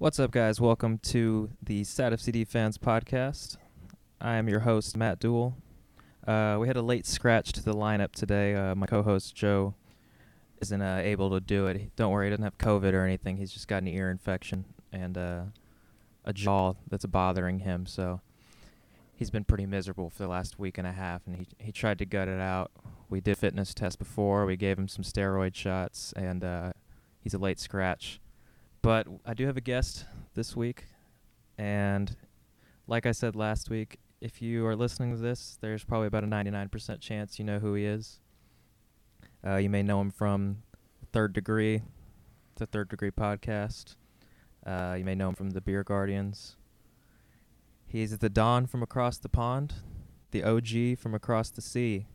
What's up, guys? Welcome to the Sad FCD Fans Podcast. I am your host, Matt Duell. Uh, we had a late scratch to the lineup today. Uh, my co-host Joe isn't uh, able to do it. Don't worry, he doesn't have COVID or anything. He's just got an ear infection and uh, a jaw that's bothering him. So he's been pretty miserable for the last week and a half, and he he tried to gut it out. We did fitness test before. We gave him some steroid shots, and uh, he's a late scratch. But I do have a guest this week, and like I said last week, if you are listening to this, there's probably about a 99% chance you know who he is. Uh, you may know him from Third Degree, the Third Degree podcast. Uh, you may know him from the Beer Guardians. He's the Don from across the pond, the OG from across the sea.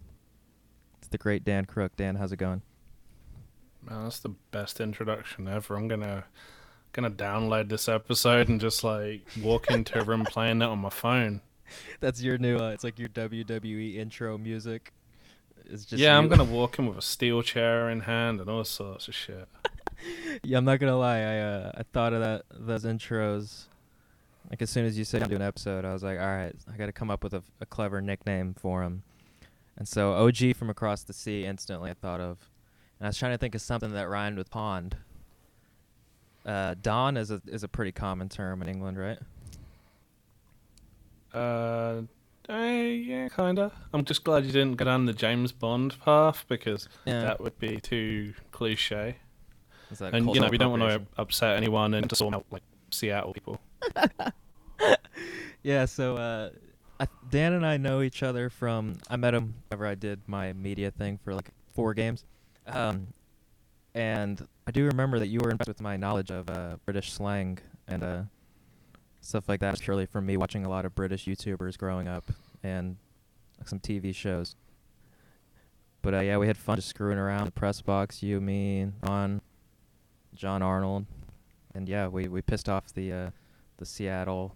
It's the great Dan Crooke. Dan, how's it going? Man, that's the best introduction ever. I'm gonna gonna download this episode and just like walk into a room playing it on my phone. That's your new. Uh, it's like your WWE intro music. It's just yeah, I'm gonna walk in with a steel chair in hand and all sorts of shit. yeah, I'm not gonna lie. I uh, I thought of that those intros. Like as soon as you said I'm doing an episode, I was like, all right, I got to come up with a, a clever nickname for him. And so OG from across the sea instantly I thought of, and I was trying to think of something that rhymed with pond. Uh, Don is a is a pretty common term in England, right? Uh, eh, yeah, kinda. I'm just glad you didn't go down the James Bond path because Yeah. that would be too cliche. Is that and you know, we don't want to upset anyone and just out like Seattle people. Yeah, so uh, I, Dan and I know each other from I met him whenever I did my media thing for like four games, um, and I do remember that you were impressed with my knowledge of uh, British slang and uh, stuff like that. Purely from me watching a lot of British YouTubers growing up and some TV shows. But uh, yeah, we had fun just screwing around the press box. You, me, on John Arnold, and yeah, we we pissed off the uh, the Seattle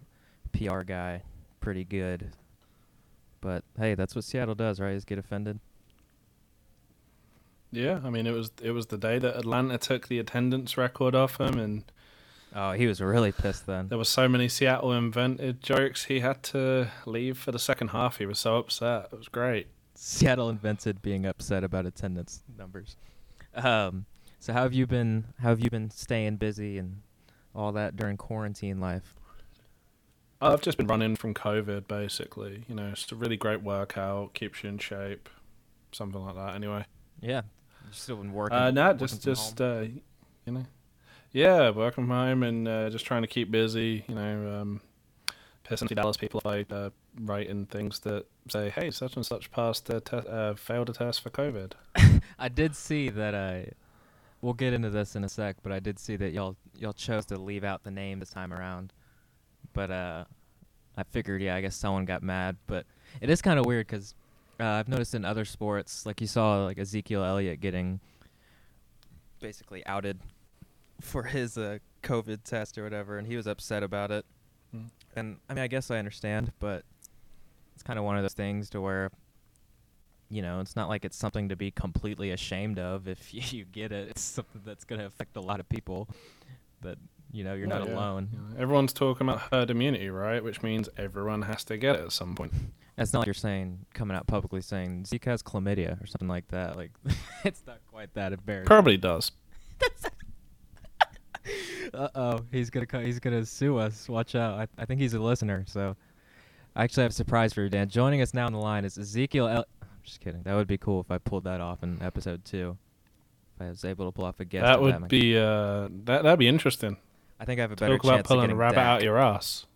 PR guy pretty good. But hey, that's what Seattle does, right? Is get offended. Yeah, I mean it was it was the day that Atlanta took the attendance record off him and Oh, he was really pissed then. There were so many Seattle invented jokes. He had to leave for the second half. He was so upset. It was great. Seattle invented being upset about attendance numbers. Um, so how have you been? How have you been staying busy and all that during quarantine life? I've just been running from COVID, basically. You know, it's a really great workout, keeps you in shape, something like that. Anyway, Yeah, still been working. uh, no, working just just uh, you know, yeah, working home and uh, just trying to keep busy. You know, um, pissing the Dallas people by uh, writing things that say, "Hey, such and such passed a te- uh, failed a test for COVID." I did see that. I we'll get into this in a sec, but I did see that y'all y'all chose to leave out the name this time around. But uh, I figured, yeah, I guess someone got mad. But it is kind of weird because uh, I've noticed in other sports, like you saw, like Ezekiel Elliott getting basically outed for his uh, COVID test or whatever, and he was upset about it. Mm. And I mean, I guess I understand, but it's kind of one of those things to where you know, it's not like it's something to be completely ashamed of if you get it. It's something that's going to affect a lot of people. That you know, you're Oh, not yeah. alone. You know, everyone's talking about herd immunity, right? Which means everyone has to get it at some point. It's not like you're saying coming out publicly saying Zika has chlamydia or something like that. Like, it's not quite that embarrassing. Probably does. Uh oh, he's gonna co- he's gonna sue us. Watch out. I, I think he's a listener. So, I actually have a surprise for you, Dan. Joining us now on the line is Ezekiel. El- I'm just kidding. That would be cool if I pulled that off in episode two. If I was able to pull off a guest. that would man. be uh, that that'd be interesting. I think I have a better Talk about chance of pulling a rabbit out your ass.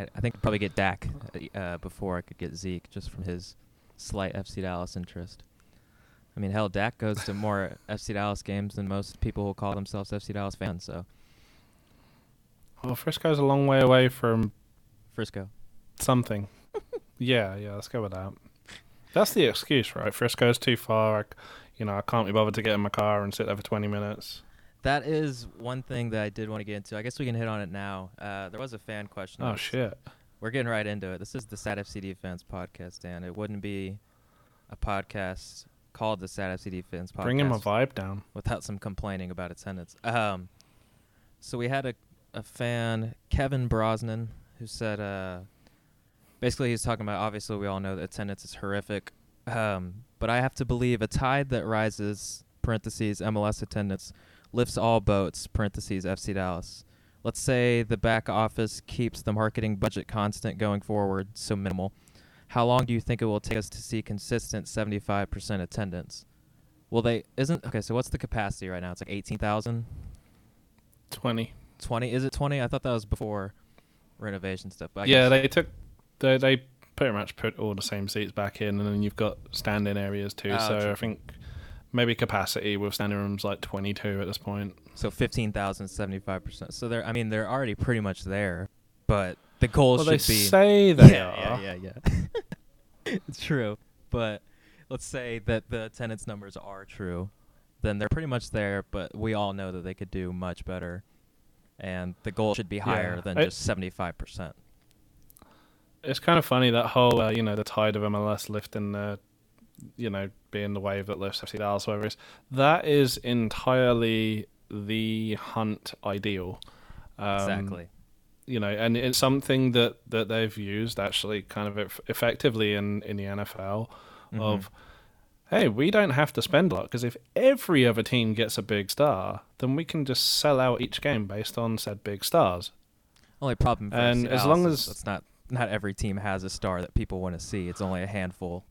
I, I think I'd probably get Dak uh, before I could get Zeke, just from his slight FC Dallas interest. I mean, hell, Dak goes to more FC Dallas games than most people who call themselves FC Dallas fans. So Well, Frisco's a long way away from Frisco. something. yeah, yeah. Let's go with that. That's the excuse, right? Frisco's too far. I, c- you know, I can't be bothered to get in my car and sit there for twenty minutes. That is one thing that I did want to get into. I guess we can hit on it now. Uh, there was a fan question. Oh shit! We're getting right into it. This is the Sad FCD Fans podcast, and it wouldn't be a podcast called the Sad FCD Fans podcast Bringing my vibe down. without some complaining about attendance. Um, so we had a a fan, Kevin Brosnan, who said, uh, basically he's talking about. Obviously, we all know that attendance is horrific, um, but I have to believe a tide that rises (parentheses MLS attendance) lifts all boats (parentheses FC Dallas). Let's say the back office keeps the marketing budget constant going forward, so minimal. How long do you think it will take us to see consistent 75% attendance? Well, they isn't okay. So what's the capacity right now? It's like 18,000. 20. 20 is it 20 i thought that was before renovation stuff but I yeah, they took they they pretty much put all the same seats back in, and then you've got stand-in areas too. Oh, so true. I think maybe capacity with standing rooms like 22 at this point. so 15,000 75% so they're i mean they're already pretty much there but the goal Well, should they be say they yeah, are. yeah yeah yeah it's true but let's say that the attendance numbers are true then they're pretty much there but we all know that they could do much better and the goal should be higher Yeah. than I- just 75% It's kind of funny that whole uh, you know the tide of MLS lifting the you know being the wave that lifts FC Dallas, whatever it is. That is entirely the Hunt ideal. Um, exactly you know, and it's something that, that they've used actually kind of effectively in, in the NFL Mhm. of, hey, we don't have to spend a lot because if every other team gets a big star, then we can just sell out each game based on said big stars. Only problem And as long as- it's not not every team has a star that people want to see. It's only a handful.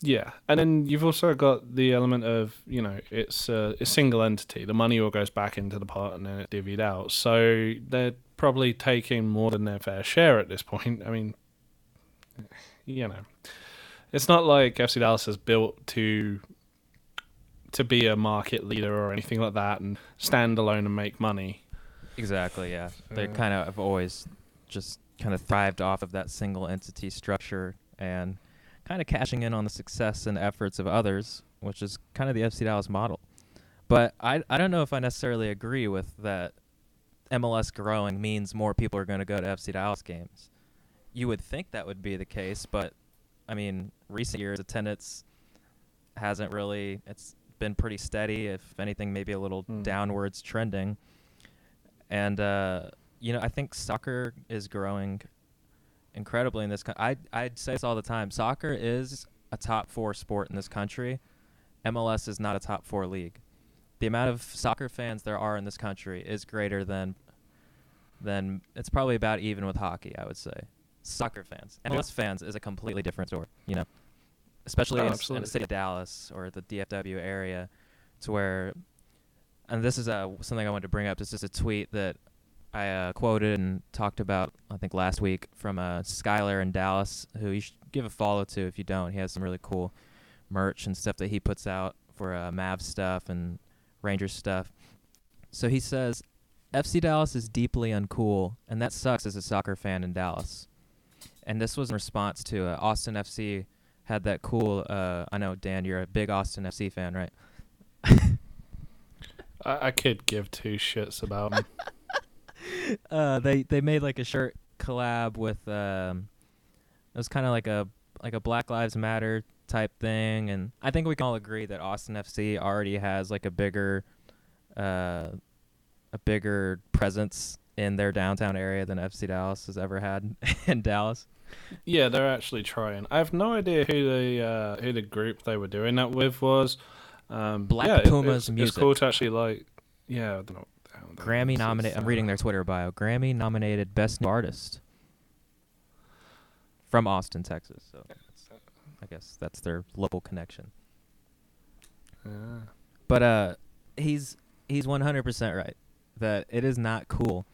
Yeah, and then you've also got the element of you know it's a, a single entity. The money all goes back into the pot and then it's divvied out. So they're probably taking more than their fair share at this point. I mean, you know, it's not like FC Dallas is built to to be a market leader or anything like that and stand alone and make money. Exactly. Yeah, they kind of have always just kind of thrived off of that single entity structure and kind of cashing in on the success and efforts of others, which is kind of the FC Dallas model. But I I don't know if I necessarily agree with that. MLS growing means more people are going to go to FC Dallas games. You would think that would be the case, but I mean, recent years attendance hasn't really. It's been pretty steady. If anything, maybe a little Hmm. downwards trending. And uh, you know, I think soccer is growing incredibly in this. Co- I I'd say this all the time. Soccer is a top four sport in this country. MLS is not a top four league. The amount of soccer fans there are in this country is greater than than it's probably about even with hockey. I would say soccer fans. MLS fans is a completely different story. You know, especially Oh, in, in the city of Dallas or the DFW area, to where, and this is uh, something I wanted to bring up. This is a tweet that I uh, quoted and talked about, I think last week from uh, Skylar in Dallas, who you should give a follow to if you don't. He has some really cool merch and stuff that he puts out for uh, Mavs stuff and Rangers stuff. So he says, FC Dallas is deeply uncool, and that sucks as a soccer fan in Dallas. And this was in response to uh, Austin FC had that cool. Uh, I know Dan, you're a big Austin FC fan, right? I, I could give two shits about them. uh, they they made like a shirt collab with um, it was kind of like a like a Black Lives Matter type thing, and I think we can all agree that Austin FC already has like a bigger uh, a bigger presence in their downtown area than FC Dallas has ever had in Dallas. Yeah, they're actually trying. I have no idea who the uh, who the group they were doing that with was. Um, Black yeah, it- Pumas it's, Music. It's cool to actually like. Yeah, I don't know. I. Grammy It's- nominated. I'm reading their Twitter bio. Grammy nominated Best New Artist from Austin, Texas. So I guess that's their local connection. yeah. But uh, he's he's 100% right that it is not cool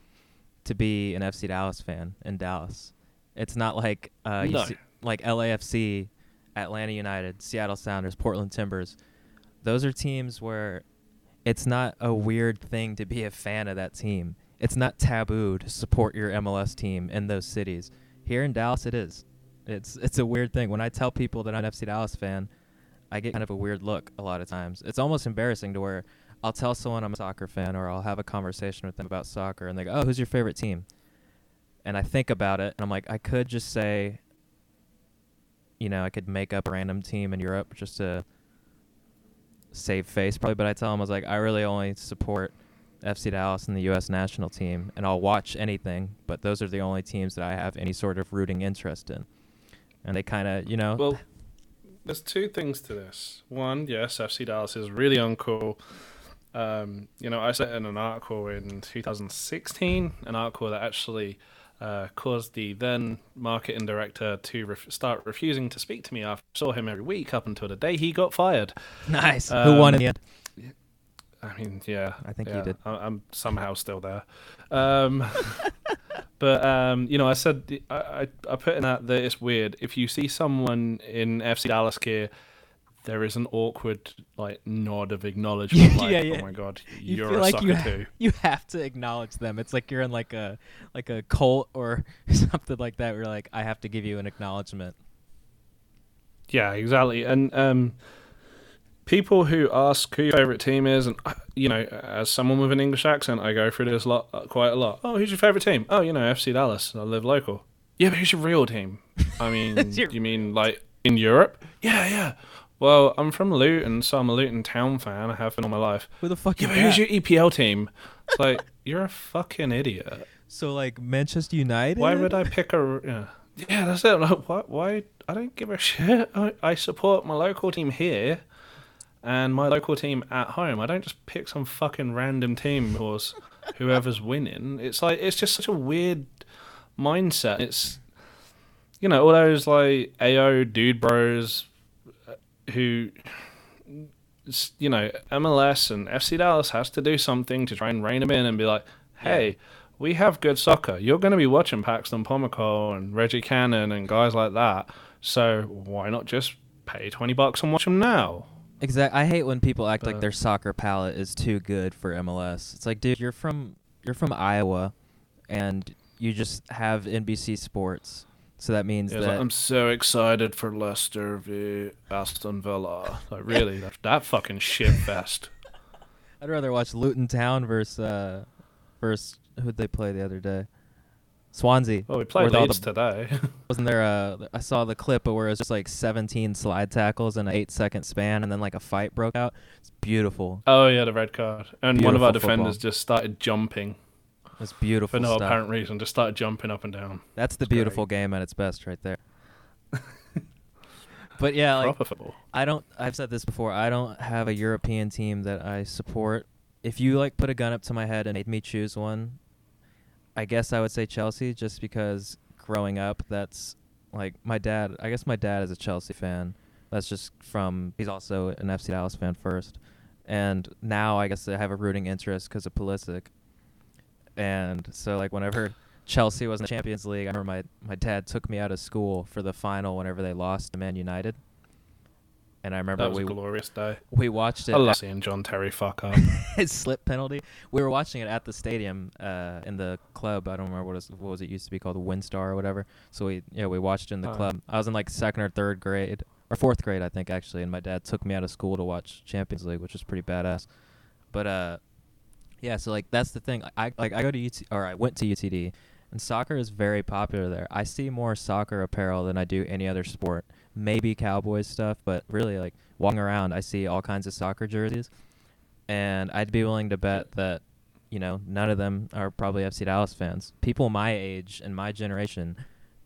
to be an FC Dallas fan in Dallas. It's not like uh, you No. see, like LAFC, Atlanta United, Seattle Sounders, Portland Timbers. Those are teams where it's not a weird thing to be a fan of that team. It's not taboo to support your MLS team in those cities. Here in Dallas, it is. It's it's a weird thing. When I tell people that I'm an FC Dallas fan, I get kind of a weird look a lot of times. It's almost embarrassing to where I'll tell someone I'm a soccer fan or I'll have a conversation with them about soccer and they go, "Oh, who's your favorite team?" And I think about it and I'm like, I could just say you know, I could make up a random team in Europe just to save face probably, but I tell him I was like, I really only support FC Dallas and the U.S. national team, and I'll watch anything. But those are the only teams that I have any sort of rooting interest in, and they kind of, you know. Well, there's two things to this. One, yes, FC Dallas is really uncool. Um, you know, I said in an article in 2016, an article that actually uh, caused the then marketing director to ref- start refusing to speak to me after I saw him every week up until the day he got fired. Nice. Um, Who won in the end? I mean, yeah, I think yeah, you did. I- am somehow still there. Um, but um, you know, I said I, I I put in that that it's weird if you see someone in FC Dallas gear. There is an awkward like nod of acknowledgement, like, Yeah, yeah. "Oh my god, You you're feel a like sucker you too." You have to acknowledge them. It's like you're in like a like a cult or something like that. Where like I have to give you an acknowledgement. Yeah, exactly. And um, people who ask who your favorite team is, and uh, you know, as someone with an English accent, I go through this lot uh, quite a lot. Oh, who's your favorite team? Oh, you know, FC Dallas. I live local. Yeah, but who's your real team? I mean, Your- you mean like in Europe? Yeah, yeah. Well, I'm from Luton, so I'm a Luton Town fan. I have been all my life. Who the fuck Yeah, but who's your EPL team? It's like you're a fucking idiot. So like Manchester United. Why would I pick a? Yeah, yeah that's it. Like, why? Why? I don't give a shit. I, I support my local team here, and my local team at home. I don't just pick some fucking random team or whoever's winning. It's like it's just such a weird mindset. It's you know all those like AO dude bros who. You know, MLS and FC Dallas has to do something to try and rein them in and be like, "Hey, we have good soccer. You're going to be watching Paxton Pomykal and Reggie Cannon and guys like that. So why not just pay 20 bucks and watch them now? Exactly. I hate when people act like Uh, their soccer palette is too good for MLS. It's like, dude, you're from you're from Iowa, and you just have NBC Sports. So that means Yeah, that like, I'm so excited for Leicester v Aston Villa. Like, really? that, that fucking shit fest. I'd rather watch Luton Town versus uh, versus who'd they play the other day? Swansea. Well, we played Leeds the- today. Wasn't there a? I saw the clip where it was just like 17 slide tackles in an eight second span, and then like a fight broke out. It's beautiful. oh, yeah, the red card. And one of our football. defenders just started jumping It's beautiful for no stuff. apparent reason. Just started jumping up and down. That's the It's great. beautiful game at its best, right there. but yeah, like. I don't. I've said this before. I don't have a European team that I support. If you like put a gun up to my head and made me choose one, I guess I would say Chelsea, just because growing up, that's like my dad. I guess my dad is a Chelsea fan. That's just from. He's also an FC Dallas fan first, and now I guess I have a rooting interest because of Pulisic. And so, like, whenever Chelsea was in the Champions League, I remember my my dad took me out of school for the final whenever they lost to Man United. And I remember That was we a glorious day. we watched it I love at seeing John Terry fuck up. his slip penalty. We were watching it at the stadium uh, in the club. I don't remember what it was, what was it used to be called, the Windstar or whatever. So we yeah we watched it in the Oh. club. I was in like second or third grade or fourth grade I think actually, and my dad took me out of school to watch Champions League, which was pretty badass. But uh, yeah, so like that's the thing. I like I go to UT or I went to UTD, and soccer is very popular there. I see more soccer apparel than I do any other sport. Maybe Cowboys stuff, but really like walking around, I see all kinds of soccer jerseys, and I'd be willing to bet that you know none of them are probably FC Dallas fans. People my age and my generation,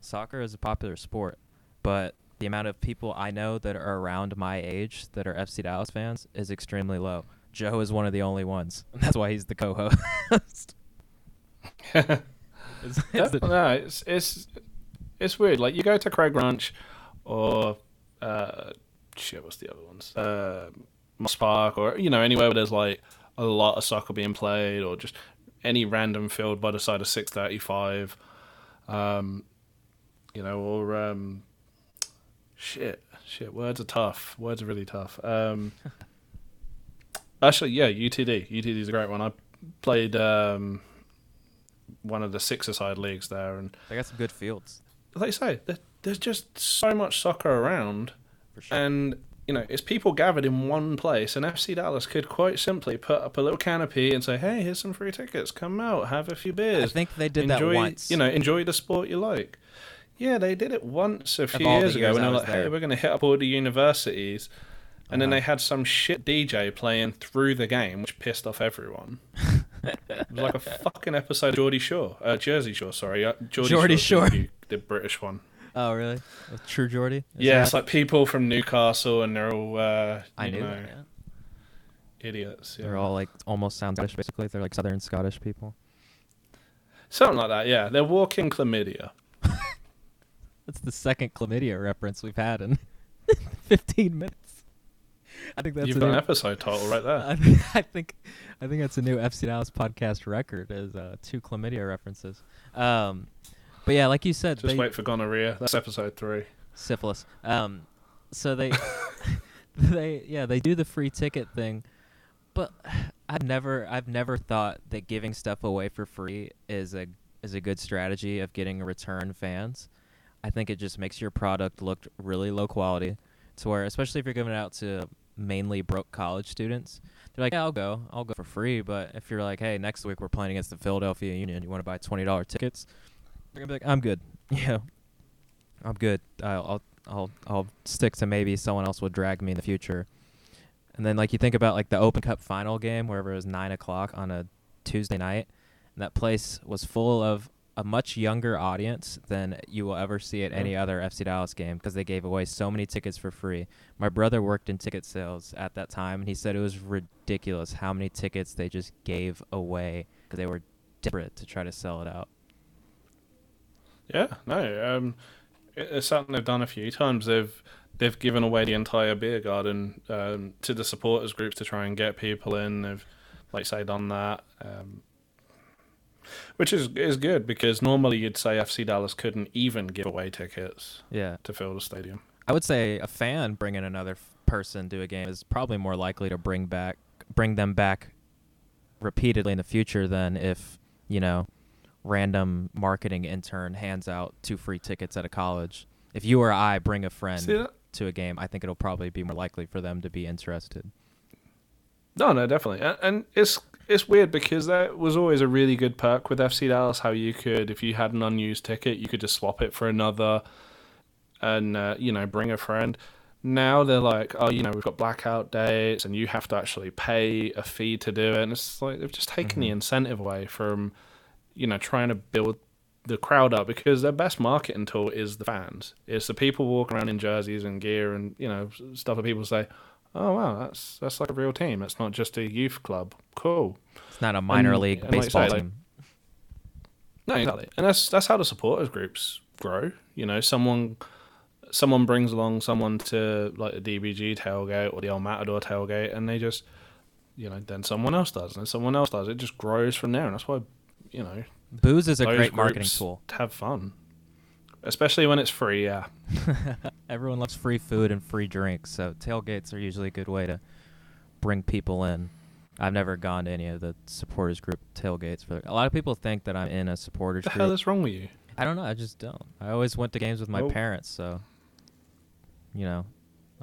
soccer is a popular sport, but the amount of people I know that are around my age that are FC Dallas fans is extremely low. Joe is one of the only ones. That's why he's the co-host. It's- it's the- no, it's it's it's weird. Like you go to Craig Ranch or uh, shit, what's the other ones? Uh, Moss Park or you know anywhere where there's like a lot of soccer being played or just any random field by the side of six thirty five, um, you know, or um, shit, shit. Words are tough. Words are really tough. Um, actually, yeah, UTD. UTD is a great one. I played. Um, one of the six-a-side leagues there, and they got some good fields like I say, there's just so much soccer around, for sure. and you know, it's people gathered in one place. And FC Dallas could quite simply put up a little canopy and say, "Hey, here's some free tickets. Come out, have a few beers." I think they did enjoy, that once. you know, enjoy the sport you like." Yeah, they did it once a few the years ago and I they were was like, "Hey, we're going to hit up all the universities." And then Uh-huh. they had some shit DJ playing through the game, which pissed off everyone. It was like a fucking episode of Geordie Shore, uh, Jersey Shore. Sorry, uh, Geordie, Geordie Shore's Shore. The, British one. Oh, really? With True Geordie? Is yeah, that- it's like people from Newcastle, and they're all uh, I knew know, that. yeah. idiots. Yeah. They're all like almost sound Scottish, basically. They're like Southern Scottish people. something like that. Yeah, they're walking chlamydia. That's the second chlamydia reference we've had in 15 minutes. I think that's You've a got new, an episode title right there. I, think, I think I think that's a new FC Dallas podcast record is uh, two chlamydia references. Um, but yeah, like you said, Just they, wait for gonorrhea. That's episode three. syphilis. Um, so they, they yeah they do the free ticket thing, but I've never I've never thought that giving stuff away for free is a is a good strategy of getting return fans. I think it just makes your product look really low quality, to where especially if you're giving it out to mainly broke college students, they're like, yeah, I'll go, I'll go for free. But if you're like, hey, next week we're playing against the Philadelphia Union, you want to buy twenty dollar tickets? They're gonna be like, I'm good. Yeah, I'm good. I'll, I'll I'll I'll stick to maybe someone else will drag me in the future. And then like you think about like the Open Cup final game, wherever it was nine o'clock on a Tuesday night, and that place was full of a much younger audience than you will ever see at any other FC Dallas game because they gave away so many tickets for free. My brother worked in ticket sales at that time, and he said it was ridiculous how many tickets they just gave away because they were desperate to try to sell it out. Yeah, no, um, it's something they've done a few times. They've they've given away the entire beer garden um, to the supporters groups to try and get people in. They've, like say, done that, um, which is is good because normally you'd say FC Dallas couldn't even give away tickets Yeah. to fill the stadium. I would say a fan bringing another f- person to a game is probably more likely to bring back bring them back repeatedly in the future than if you know random marketing intern hands out two free tickets at a college. If you or I bring a friend to a game, I think it'll probably be more likely for them to be interested. No, no, definitely, and, and it's it's weird because that was always a really good perk with FC Dallas. How you could, if you had an unused ticket, you could just swap it for another, and uh, you know, bring a friend. Now they're like, oh, you know, we've got blackout dates, and you have to actually pay a fee to do it, and it's like they've just taken the Mhm. incentive away from, you know, trying to build the crowd up because their best marketing tool is the fans. It's the people walking around in jerseys and gear and you know stuff that people say, oh wow, that's that's like a real team. It's not just a youth club. Cool. It's not a minor And- league and like you baseball like- team. No, exactly. And that's that's how the supporters groups grow. You know, someone someone brings along someone to like the DBG tailgate or the El Matador tailgate, and they just, you know, then someone else does, and then someone else does. It just grows from there, and that's why, you know, Booze is a great marketing tool. Have fun, especially when it's free. Yeah. Everyone loves free food and free drinks, so tailgates are usually a good way to bring people in. I've never gone to any of the supporters group tailgates. For a lot of people think that I'm in a supporters the hell group. is wrong with you? I don't know. I just don't. I always went to games with my Oh. parents, so you know,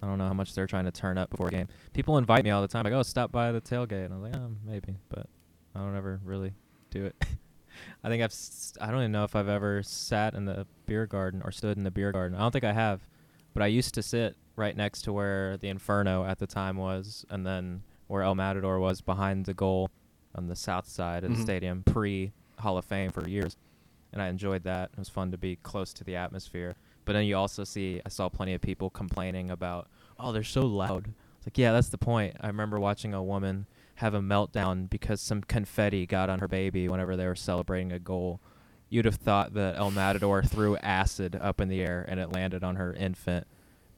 I don't know how much they're trying to turn up before a game. People invite me all the time, like, "Oh, stop by the tailgate," and I'm like, "Oh, maybe," but I don't ever really do it. I think I've. s- I don't even know if I've ever sat in the beer garden or stood in the beer garden. I don't think I have, but I used to sit right next to where the Inferno at the time was, and then where El Matador was behind the goal on the south side of the Mhm. stadium, pre Hall of Fame for years and I enjoyed that. It was fun to be close to the atmosphere. But then you also see, I saw plenty of people complaining about, oh, they're so loud. It's like, yeah, that's the point. I remember watching a woman have a meltdown because some confetti got on her baby whenever they were celebrating a goal. You'd have thought that El Matador threw acid up in the air and it landed on her infant,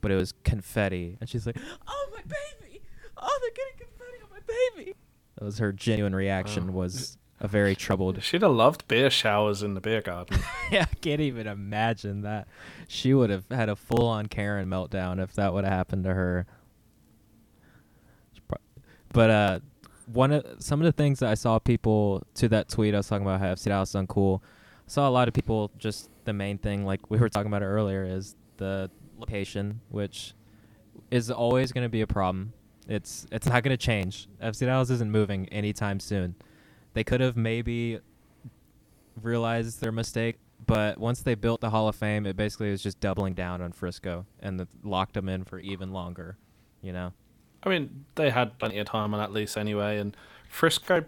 but it was confetti. And she's like, oh, my baby! Oh, they're getting confetti on my baby! That was her genuine reaction, Wow. was a very troubled She'd have loved beer showers in the beer garden. yeah, I can't even imagine that. She would have had a full on Karen meltdown if that would have happened to her. But uh, one of some of the things that I saw people to that tweet I was talking about how FC Dallas is uncool. I saw a lot of people just the main thing like we were talking about it earlier is the location, which is always going to be a problem. It's it's not going to change. FC Dallas isn't moving anytime soon. They could have maybe realized their mistake, but once they built the Hall of Fame, it basically was just doubling down on Frisco and the, locked them in for even longer. You know, I mean, they had plenty of time on that lease anyway, and Frisco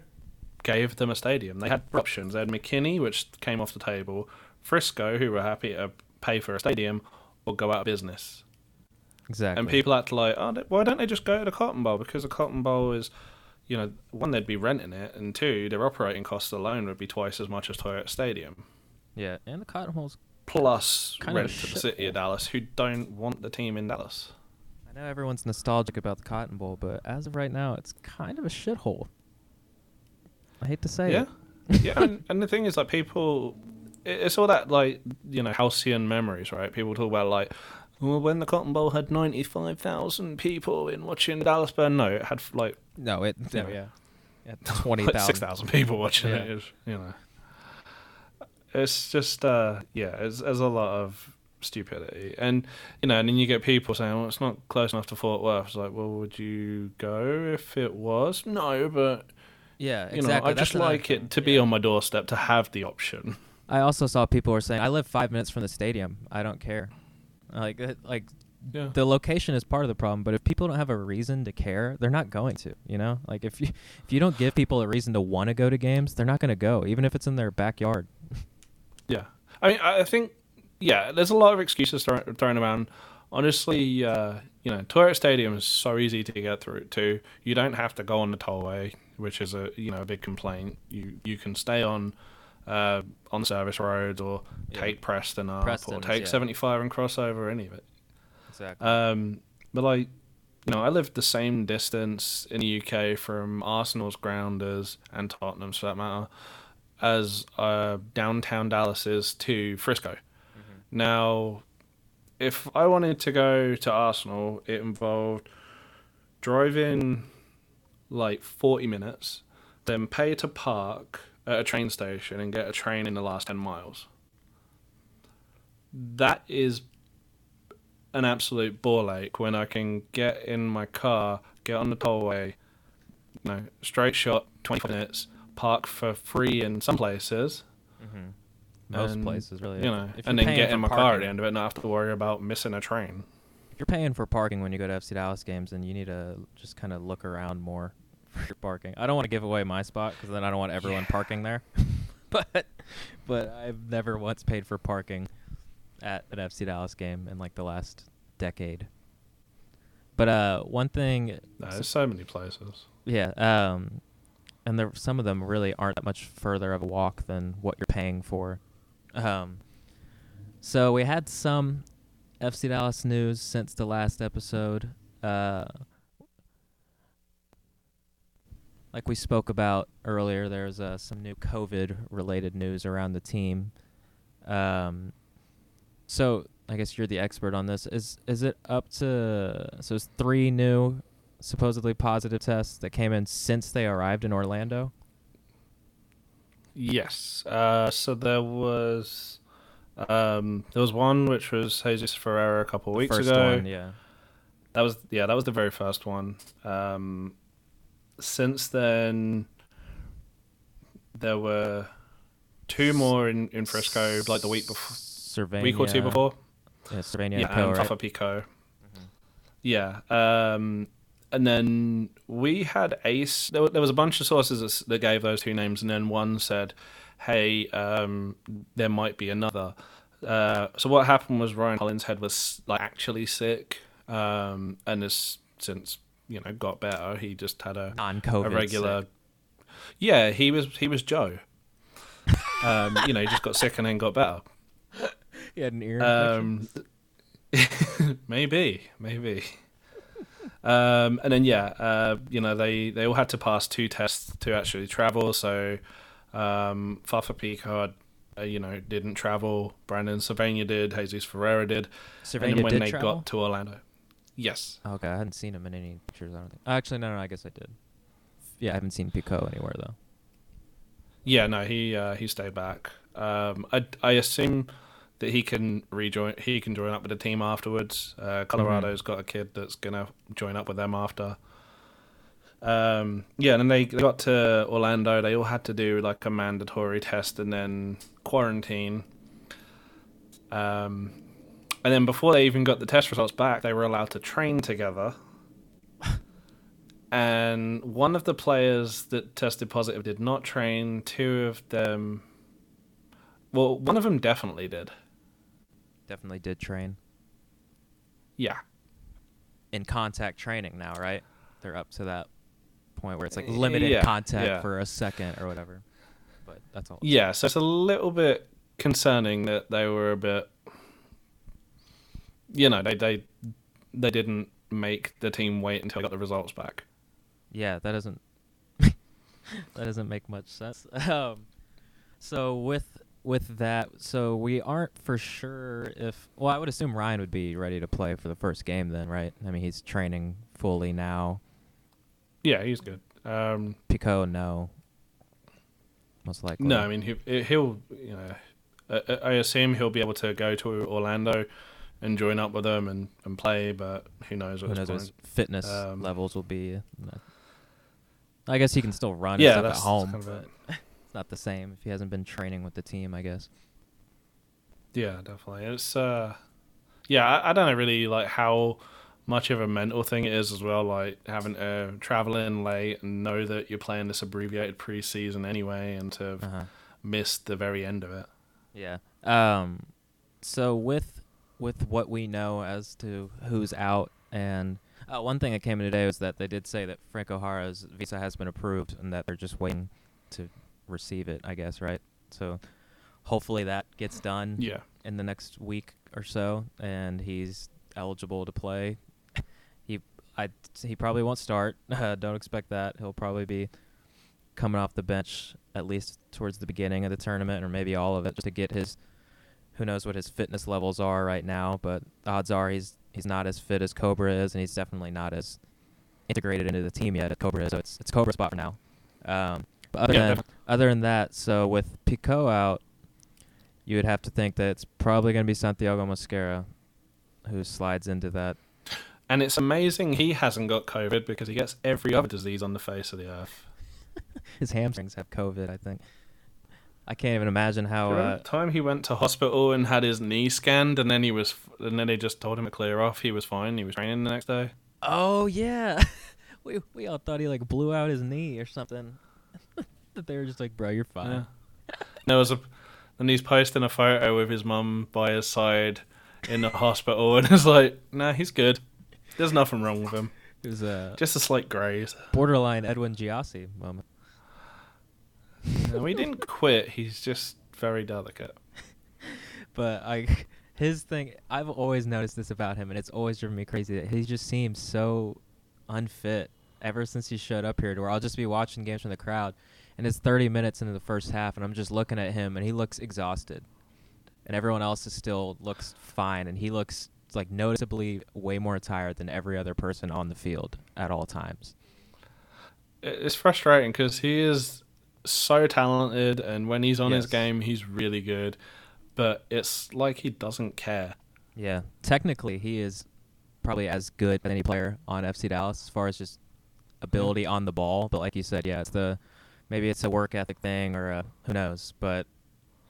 gave them a stadium. They had options. They had McKinney, which came off the table, Frisco, who were happy to pay for a stadium or go out of business. Exactly. And people had to like, oh, why don't they just go to the Cotton Bowl? Because the Cotton Bowl is, you know, one they'd be renting it, and two, their operating costs alone would be twice as much as Toyota Stadium. Yeah, and the Cotton Bowl's plus rent to the city of. Dallas, who don't want the team in Dallas. I know everyone's nostalgic about the Cotton Bowl, but as of right now, it's kind of a shithole. I hate to say Yeah, it. yeah, and, and the thing is, like, people, it's all that like you know halcyon memories, right? People talk about like, well, when the Cotton Bowl had ninety five thousand people in watching Dallas burn. No, it had like No, it. Yeah. No, yeah. yeah Twenty like six thousand people watching it. Yeah. It's, you know, it's just uh, yeah, it's, there's a lot of stupidity, and you know, and then you get people saying, "Well, it's not close enough to Fort Worth." It's like, well, would you go if it was? No, but Yeah, you exactly. know, I That's just like it to be Yeah. on my doorstep to have the option. I also saw people were saying, "I live five minutes from the stadium. I don't care." Like, like Yeah. the location is part of the problem, but if people don't have a reason to care, they're not going to. You know, like if you if you don't give people a reason to want to go to games, they're not going to go, even if it's in their backyard. Yeah, I mean, I think yeah, there's a lot of excuses thrown, thrown around. Honestly, uh, you know, Toyota Stadium is so easy to get through to. You don't have to go on the tollway, which is a you know a big complaint. You you can stay on uh, on service roads or Yeah. take Preston up or take yeah. 75 and cross over any of it. Exactly. Um, but like, you know, I lived the same distance in the UK from Arsenal's grounders and Tottenham's for that matter, as uh, downtown Dallas is to Frisco. Now, if I wanted to go to Arsenal, it involved driving like 40 minutes, then pay to park at a train station and get a train in the last 10 miles. That is an absolute ball ache when I can get in my car, get on the tollway, you know, straight shot, 25 minutes, park for free in some places, hmm Most and, places, really. you know, and then get in my car at the end of it and not have to worry about missing a train. If you're paying for parking when you go to FC Dallas games, then you need to just kind of look around more for your parking. I don't want to give away my spot because then I don't want everyone parking there. but but I've never once paid for parking at an FC Dallas game in like the last decade. But uh, one thing, No, there's so many places. yeah, um, and there some of them really aren't that much further of a walk than what you're paying for. Um, so we had some FC Dallas news since the last episode. Uh, like we spoke about earlier, there's uh, some new COVID-related news around the team. Um, so I guess you're the expert on this. Is is it up to so it's three new supposedly positive tests that came in since they arrived in Orlando? Yes. Uh, so there was um, there was one which was Jesus Ferreira a couple of weeks first ago. one, yeah. That was yeah, that was the very first one. Um, since then, there were two more in, in Frisco, like the week before, Servania, week or two before. Yeah, Servania Yeah, and Co, and right? Picault. Yeah. Um, and then we had Ace. There, there was a bunch of sources that, that gave those two names, and then one said, "Hey, um, there might be another." Uh, so what happened was Ryan Hollinshead was like actually sick, um, and has since you know got better. He just had a Non-COVID. a regular. sick. Yeah, he was he was Joe. um, you know, he just got sick and then got better. He had an ear infection. Um, maybe, maybe. Um, and then yeah, uh, you know they they all had to pass two tests to actually travel. So um, Fafà Picault, uh, you know, didn't travel. Brandon Servania did. Jesus Ferreira did. and Servania then when did they travel? got to Orlando, yes, Okay, I hadn't seen him in any pictures. I don't think. Actually, no, no, I guess I did. Yeah, I haven't seen Picault anywhere though. yeah, no, he uh, he stayed back. Um, I I assume that he can rejoin. He can join up with the team afterwards. Uh, Colorado's got a kid that's gonna join up with them after. Um, yeah, and then they got to Orlando. They all had to do like a mandatory test and then quarantine. Um, and then before they even got the test results back, they were allowed to train together. and one of the players that tested positive did not train. Two of them, well, one of them definitely did. Definitely did train Yeah, in contact training now, right? They're up to that point where it's like limited Yeah, contact yeah. for a second or whatever. But that's all. yeah. So it's a little bit concerning that they were a bit, you know, they they they didn't make the team wait until they got the results back. Yeah, that doesn't that doesn't make much sense. Um, so with with that, so we aren't for sure if well, I would assume Ryan would be ready to play for the first game then, right? I mean, he's training fully now. Yeah, he's good. Um, Picault, no, most likely. No, I mean he he'll you know I, I assume he'll be able to go to Orlando and join up with them and, and play, but who knows? At who knows what his fitness Um, levels will be. I guess he can still run Yeah, at that's home, kind of it's not the same if he hasn't been training with the team. I guess. Yeah, definitely. It's uh, yeah, I, I don't know really like how much of a mental thing it is as well. Like having to travel in late and know that you're playing this abbreviated preseason anyway, and to have Uh-huh. missed the very end of it. Yeah. Um so with with what we know as to who's out and uh, one thing that came in today was that they did say that Franco Jara's visa has been approved and that they're just waiting to receive it, I guess, right? So hopefully that gets done Yeah. in the next week or so and he's eligible to play. he I he probably won't start. Uh, don't expect that. He'll probably be coming off the bench at least towards the beginning of the tournament or maybe all of it just to get his who knows what his fitness levels are right now, but odds are he's he's not as fit as Cobra is and he's definitely not as integrated into the team yet as Cobra is. So it's it's Cobra's spot for now. Um, but other Yeah, than other than that, so with Picault out, you would have to think that it's probably going to be Santiago Mosquera who slides into that. And it's amazing he hasn't got COVID because he gets every other disease on the face of the earth. His hamstrings have COVID, I think. I can't even imagine how. Uh, the time he went to hospital and had his knee scanned, and then he was, and then they just told him to clear off. He was fine. He was training the next day. oh yeah, we we all thought he like blew out his knee or something. that they were just like, bro, you're fine. Yeah. There was a, and he's posting a photo with his mum by his side in the hospital, and it's like, nah, he's good. There's nothing wrong with him. It was a Just a slight graze. borderline Edwin Gyasi moment. No, he didn't quit. He's just very delicate. But I, his thing, I've always noticed this about him, and it's always driven me crazy that he just seems so unfit ever since he showed up here. To where I'll just be watching games from the crowd, and it's 30 minutes into the first half, and I'm just looking at him, and he looks exhausted, and everyone else is still looks fine, and he looks like noticeably way more tired than every other person on the field at all times. It's frustrating because he is so talented, and when he's on his game, he's really good. But it's like he doesn't care. Yeah, technically he is probably as good as any player on FC Dallas as far as just ability on the ball. But like you said, yeah, it's the maybe it's a work ethic thing or a, who knows. But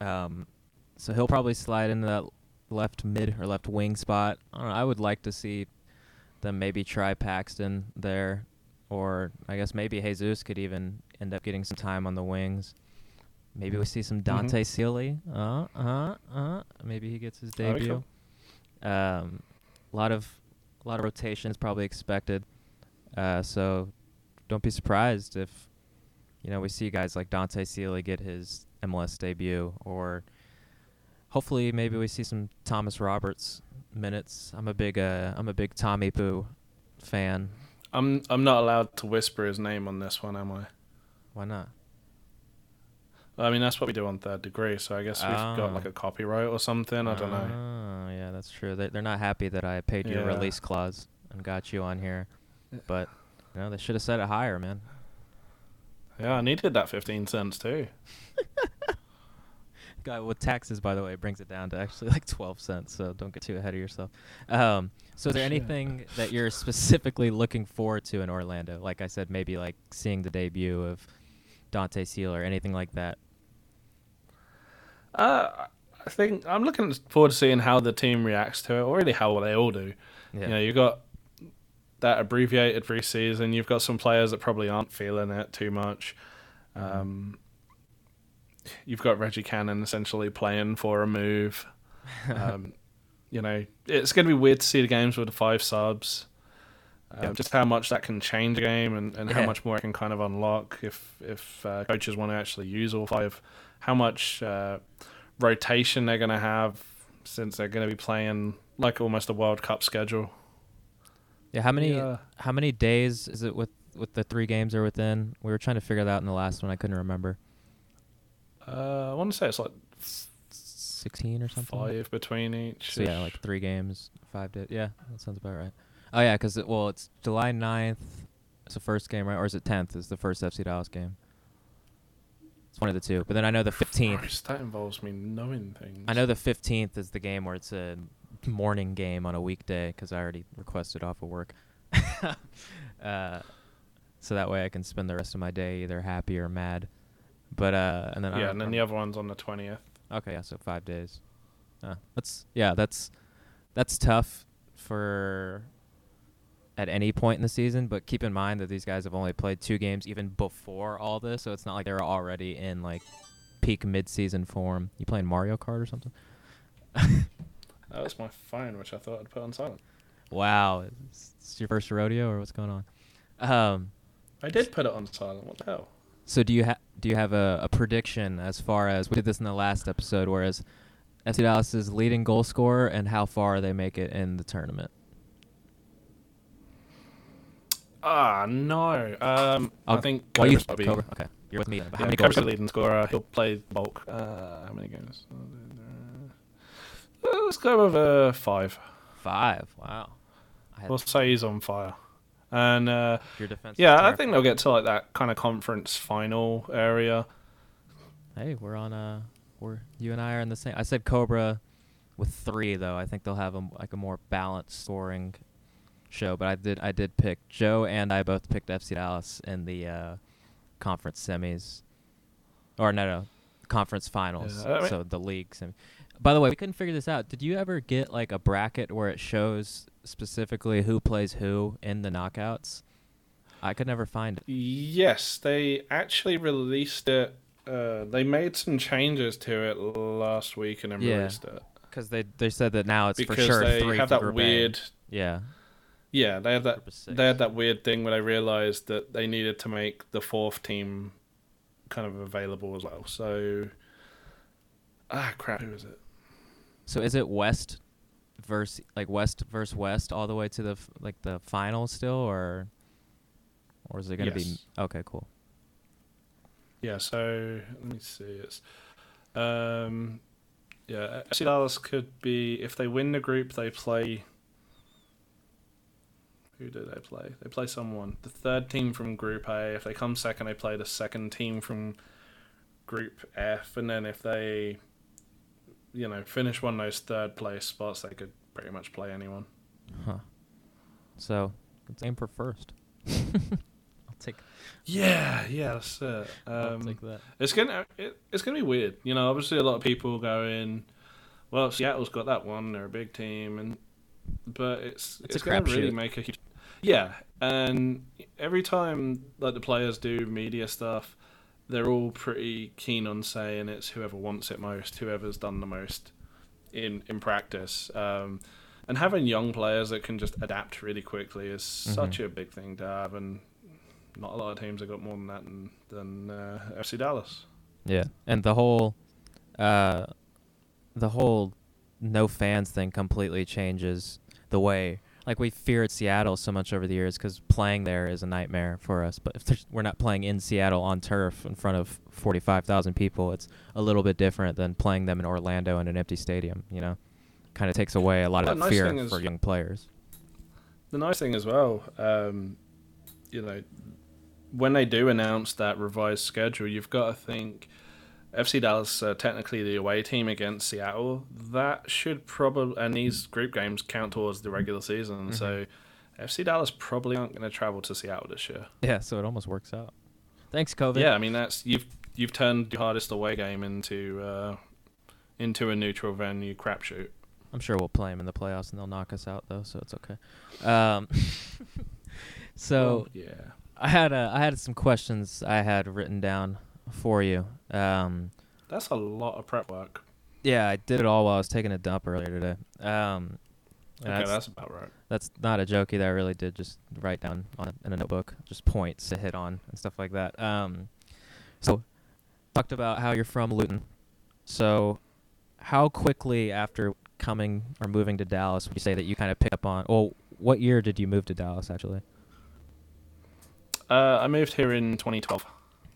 um, so he'll probably slide into that left mid or left wing spot. I, don't know, I would like to see them maybe try Paxton there, or I guess maybe Jesus could even end up getting some time on the wings. Maybe we see some Dante Sealy. Uh, uh, uh. Maybe he gets his debut. Um, a lot of a lot of rotations probably expected. Uh, so don't be surprised if you know we see guys like Dante Sealy get his MLS debut, or hopefully maybe we see some Thomas Roberts minutes. I'm a big uh, I'm a big Tommy Poo fan. I'm I'm not allowed to whisper his name on this one, am I? Why not? I mean, that's what we do on third degree, so I guess we've got Oh. like a copyright or something. I don't know. Oh, yeah, that's true. They, they're not happy that I paid your Yeah. release clause and got you on here, but you know they should have set it higher, man. Yeah, I needed that 15 cents too. Guy with taxes, by the way, brings it down to actually like twelve cents. So don't get too ahead of yourself. Um, so is there Shit. anything that you're specifically looking forward to in Orlando? Like I said, maybe like seeing the debut of Dante Seal or anything like that. Uh, I think I'm looking forward to seeing how the team reacts to it, or really how they all do. Yeah. You know, you got that abbreviated preseason. You've got some players that probably aren't feeling it too much. Um, you've got Reggie Cannon essentially playing for a move. Um, you know, it's going to be weird to see the games with the five subs. Um, Yep. Just how much that can change a game and, and how Yeah. much more it can kind of unlock if if uh, coaches want to actually use all five. How much uh, rotation they're going to have since they're going to be playing like almost a World Cup schedule. Yeah, how many Yeah. how many days is it with with the three games are within? We were trying to figure that out in the last one. I couldn't remember. Uh, I want to say it's like Sixteen or something. five between each. So yeah, like three games, five days. Yeah, that sounds about right. Oh yeah, because it, well, it's July 9th. It's the first game, right? Or is it tenth? Is the first FC Dallas game? It's one of the two. But then I know the fifteenth. That involves me knowing things. I know the fifteenth is the game where it's a morning game on a weekday because I already requested off of work. uh, so that way I can spend the rest of my day either happy or mad. But uh, and then Yeah, and then the other one's on the twentieth. Okay, yeah, so five days. Uh, that's yeah, that's that's tough for at any point in the season. But keep in mind that these guys have only played two games even before all this, so it's not like they're already in like peak mid-season form. You playing Mario Kart or something? That was my phone, which I thought I'd put on silent. Wow, it's, your first rodeo or what's going on? Um, I did put it on silent. What the hell? so do you have do you have a, a prediction as far as we did this in the last episode, whereas FC Dallas's leading goal scorer and how far they make it in the tournament? Ah, no. Um, I think Well, you, probably Cobra. okay. You're with me. Then. How Yeah, many Cobra's goals? the leading scorer. He'll play bulk. Uh, how many games? Uh, let's go with uh, five. Five. Wow. We'll say he's on fire. And uh, your defense. yeah, I think they'll get to like that kind of conference final area. Hey, we're on. a. we're you and I are in the same. I said Cobra with three though. I think they'll have a, like a more balanced scoring show. But I did I did pick Joe and I both picked FC Dallas in the uh, conference semis, or no no, conference finals. Yeah, I mean- so the league semi. By the way, we couldn't figure this out. Did you ever get like a bracket where it shows specifically who plays who in the knockouts? I could never find it. Yes, they actually released it. Uh, they made some changes to it last week and then Yeah. released it Because they they said that now it's because for sure they three have that A. weird. Yeah. Yeah, they have that. Group of six. They had that weird thing where they realized that they needed to make the fourth team kind of available as well. So, ah, crap, who is it? So is it West versus like West versus West all the way to the f- like the finals still, or or is it gonna Yes. be okay? Cool. Yeah, so let me see. It's um, yeah, FC Dallas could be if they win the group, they play. Who do they play? They play someone. The third team from Group A. If they come second, they play the second team from Group F, and then if they, you know, finish one of those third place spots, they could pretty much play anyone. Huh. So let's aim for first. I'll take. Yeah, yeah, that's it. I'll Um, take that. It's gonna it, it's gonna be weird. You know, obviously a lot of people going, well, Seattle's got that one. They're a big team, and but it's It's it's, gonna really crapshoot. make a huge. Yeah, and every time like the players do media stuff, they're all pretty keen on saying it's whoever wants it most, whoever's done the most in in practice. Um, and having young players that can just adapt really quickly is such a big thing to have, and not a lot of teams have got more than that than, than uh, FC Dallas. Yeah, and the whole, uh, the whole no fans thing completely changes the way. Like we feared Seattle so much over the years because playing there is a nightmare for us. But if there's, we're not playing in Seattle on turf in front of forty-five thousand people, it's a little bit different than playing them in Orlando in an empty stadium. You know, kind of takes away a lot Well, of the that nice fear for young players. The nice thing as well, um, you know, when they do announce that revised schedule, you've got to think FC Dallas uh, technically the away team against Seattle. That should probably and these group games count towards the regular season. So FC Dallas probably aren't going to travel to Seattle this year. Yeah, so it almost works out. Thanks, COVID. Yeah, I mean that's you've you've turned the hardest away game into uh, into a neutral venue crapshoot. I'm sure we'll play them in the playoffs and they'll knock us out though, so it's okay. Um, so yeah. I had uh, I had some questions I had written down for you. Um, That's a lot of prep work. yeah, I did it all while I was taking a dump earlier today. Um, Okay, that's, that's about right. that's not a joke either. I really did just write down on in a notebook, just points to hit on and stuff like that. Um, so talked about how you're from Luton. So how quickly after coming or moving to Dallas would you say that you kind of pick up on? Well, what year did you move to Dallas actually? Uh, I moved here in 2012.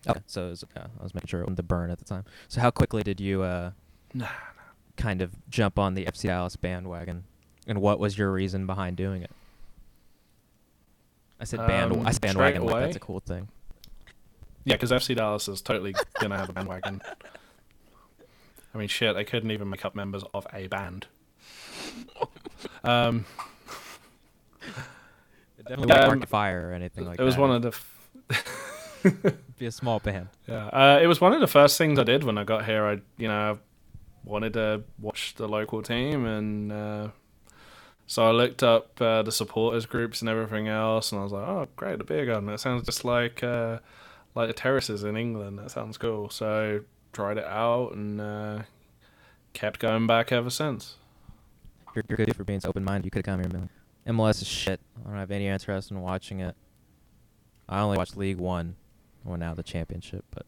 Okay, so it was, yeah, I was making sure it wasn't the burn at the time. So how quickly did you uh, kind of jump on the FC Dallas bandwagon, and what was your reason behind doing it? I said band. Um, I said bandwagon like that's a cool thing. Yeah, because FC Dallas is totally gonna have a bandwagon. I mean, shit, they couldn't even make up members of a band. Um, It definitely wasn't Um, Fire or anything like that. it was that. one of the. F- be a small band. yeah, uh, it was one of the first things I did when I got here. I, you know, wanted to watch the local team, and uh, so I looked up uh, the supporters groups and everything else, and I was like, oh, great, the beer garden. That sounds just like uh, like the terraces in England. That sounds cool. So tried it out and uh, kept going back ever since. You're, you're good for being so open-minded. You could have come here and been like, MLS is shit. I don't have any interest in watching it. I only watch League One, well now the Championship, but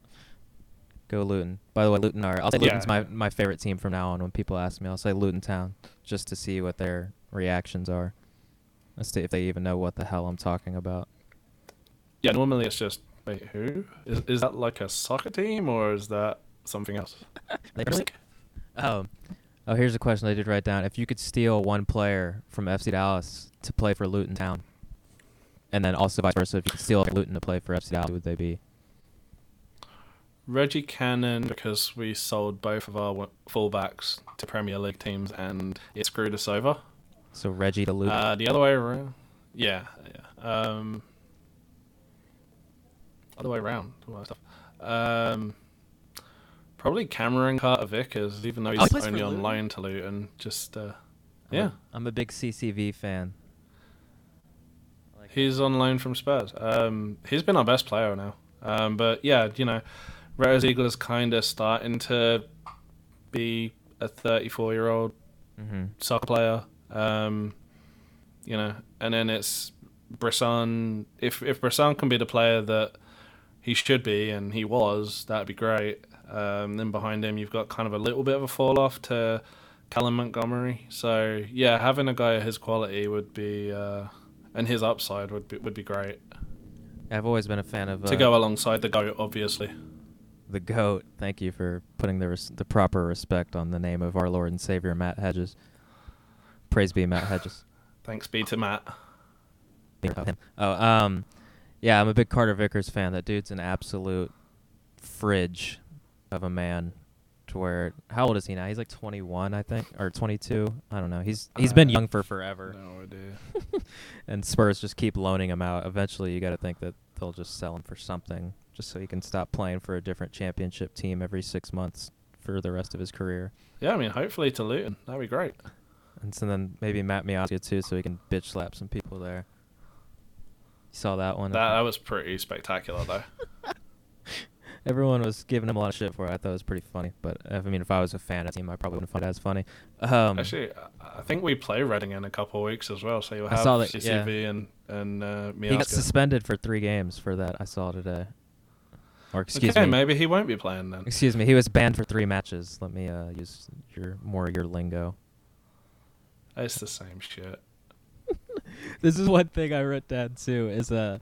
go Luton. By the way, Luton are. I'll say Yeah. Luton's my my favorite team from now on. When people ask me, I'll say Luton Town just to see what their reactions are, as to if they even know what the hell I'm talking about. Yeah, normally it's just wait, who is is that like a soccer team or is that something else? Really- Oh, oh, here's a question I did write down. If you could steal one player from FC Dallas to play for Luton Town, and then also vice versa, if you could steal Luton to play for FC Dallas, who would they be? Reggie Cannon because we sold both of our fullbacks to Premier League teams and it screwed us over. So Reggie to Luton. Uh, the other way around, yeah, yeah. Um, other way around. all that stuff. Um, probably Cameron Carter Vickers, even though Oh, he's only on loan to Luton. Just uh, I'm yeah, I'm a big CCV fan. Like- he's on loan from Spurs. Um, he's been our best player now. Um, but yeah, you know, Reto Ziegler is kind of starting to be a 34 year old Mhm. soccer player. Um, you know, and then it's Bressan. If if Bressan can be the player that he should be and he was, that'd be great. Um, then behind him, you've got kind of a little bit of a fall off to Callum Montgomery. So yeah, having a guy of his quality would be uh, and his upside would be would be great I've always been a fan of uh, to go alongside the goat, obviously. The goat. Thank you for putting the res- the proper respect on the name of our Lord and Savior Matt Hedges. Praise be Matt Hedges. Thanks be to Matt. Oh. Um, yeah, I'm a big Carter Vickers fan. That dude's an absolute fridge of a man. To where, how old is he now? He's like 21, I think, or 22. I don't know. He's he's been young for forever, No idea. and Spurs just keep loaning him out. Eventually, you got to think that they'll just sell him for something, just so he can stop playing for a different championship team every six months for the rest of his career. Yeah, I mean, hopefully to Luton, that'd be great. And so then maybe Matt Miazga too, so he can bitch slap some people there. You saw that one? That that was pretty spectacular, though. Everyone was giving him a lot of shit for it. I thought it was pretty funny. But I mean, if I was a fan of the team, I probably wouldn't find it as funny. Um, Actually, I- I think we play Reading in a couple of weeks as well, so you'll I have saw that, CCV and and uh, he got suspended for three games for that. I saw today. Or excuse okay, me, maybe he won't be playing then. excuse me. He was banned for three matches. Let me uh, use your more your lingo. It's the same shit. this is one thing I wrote down too. Is uh,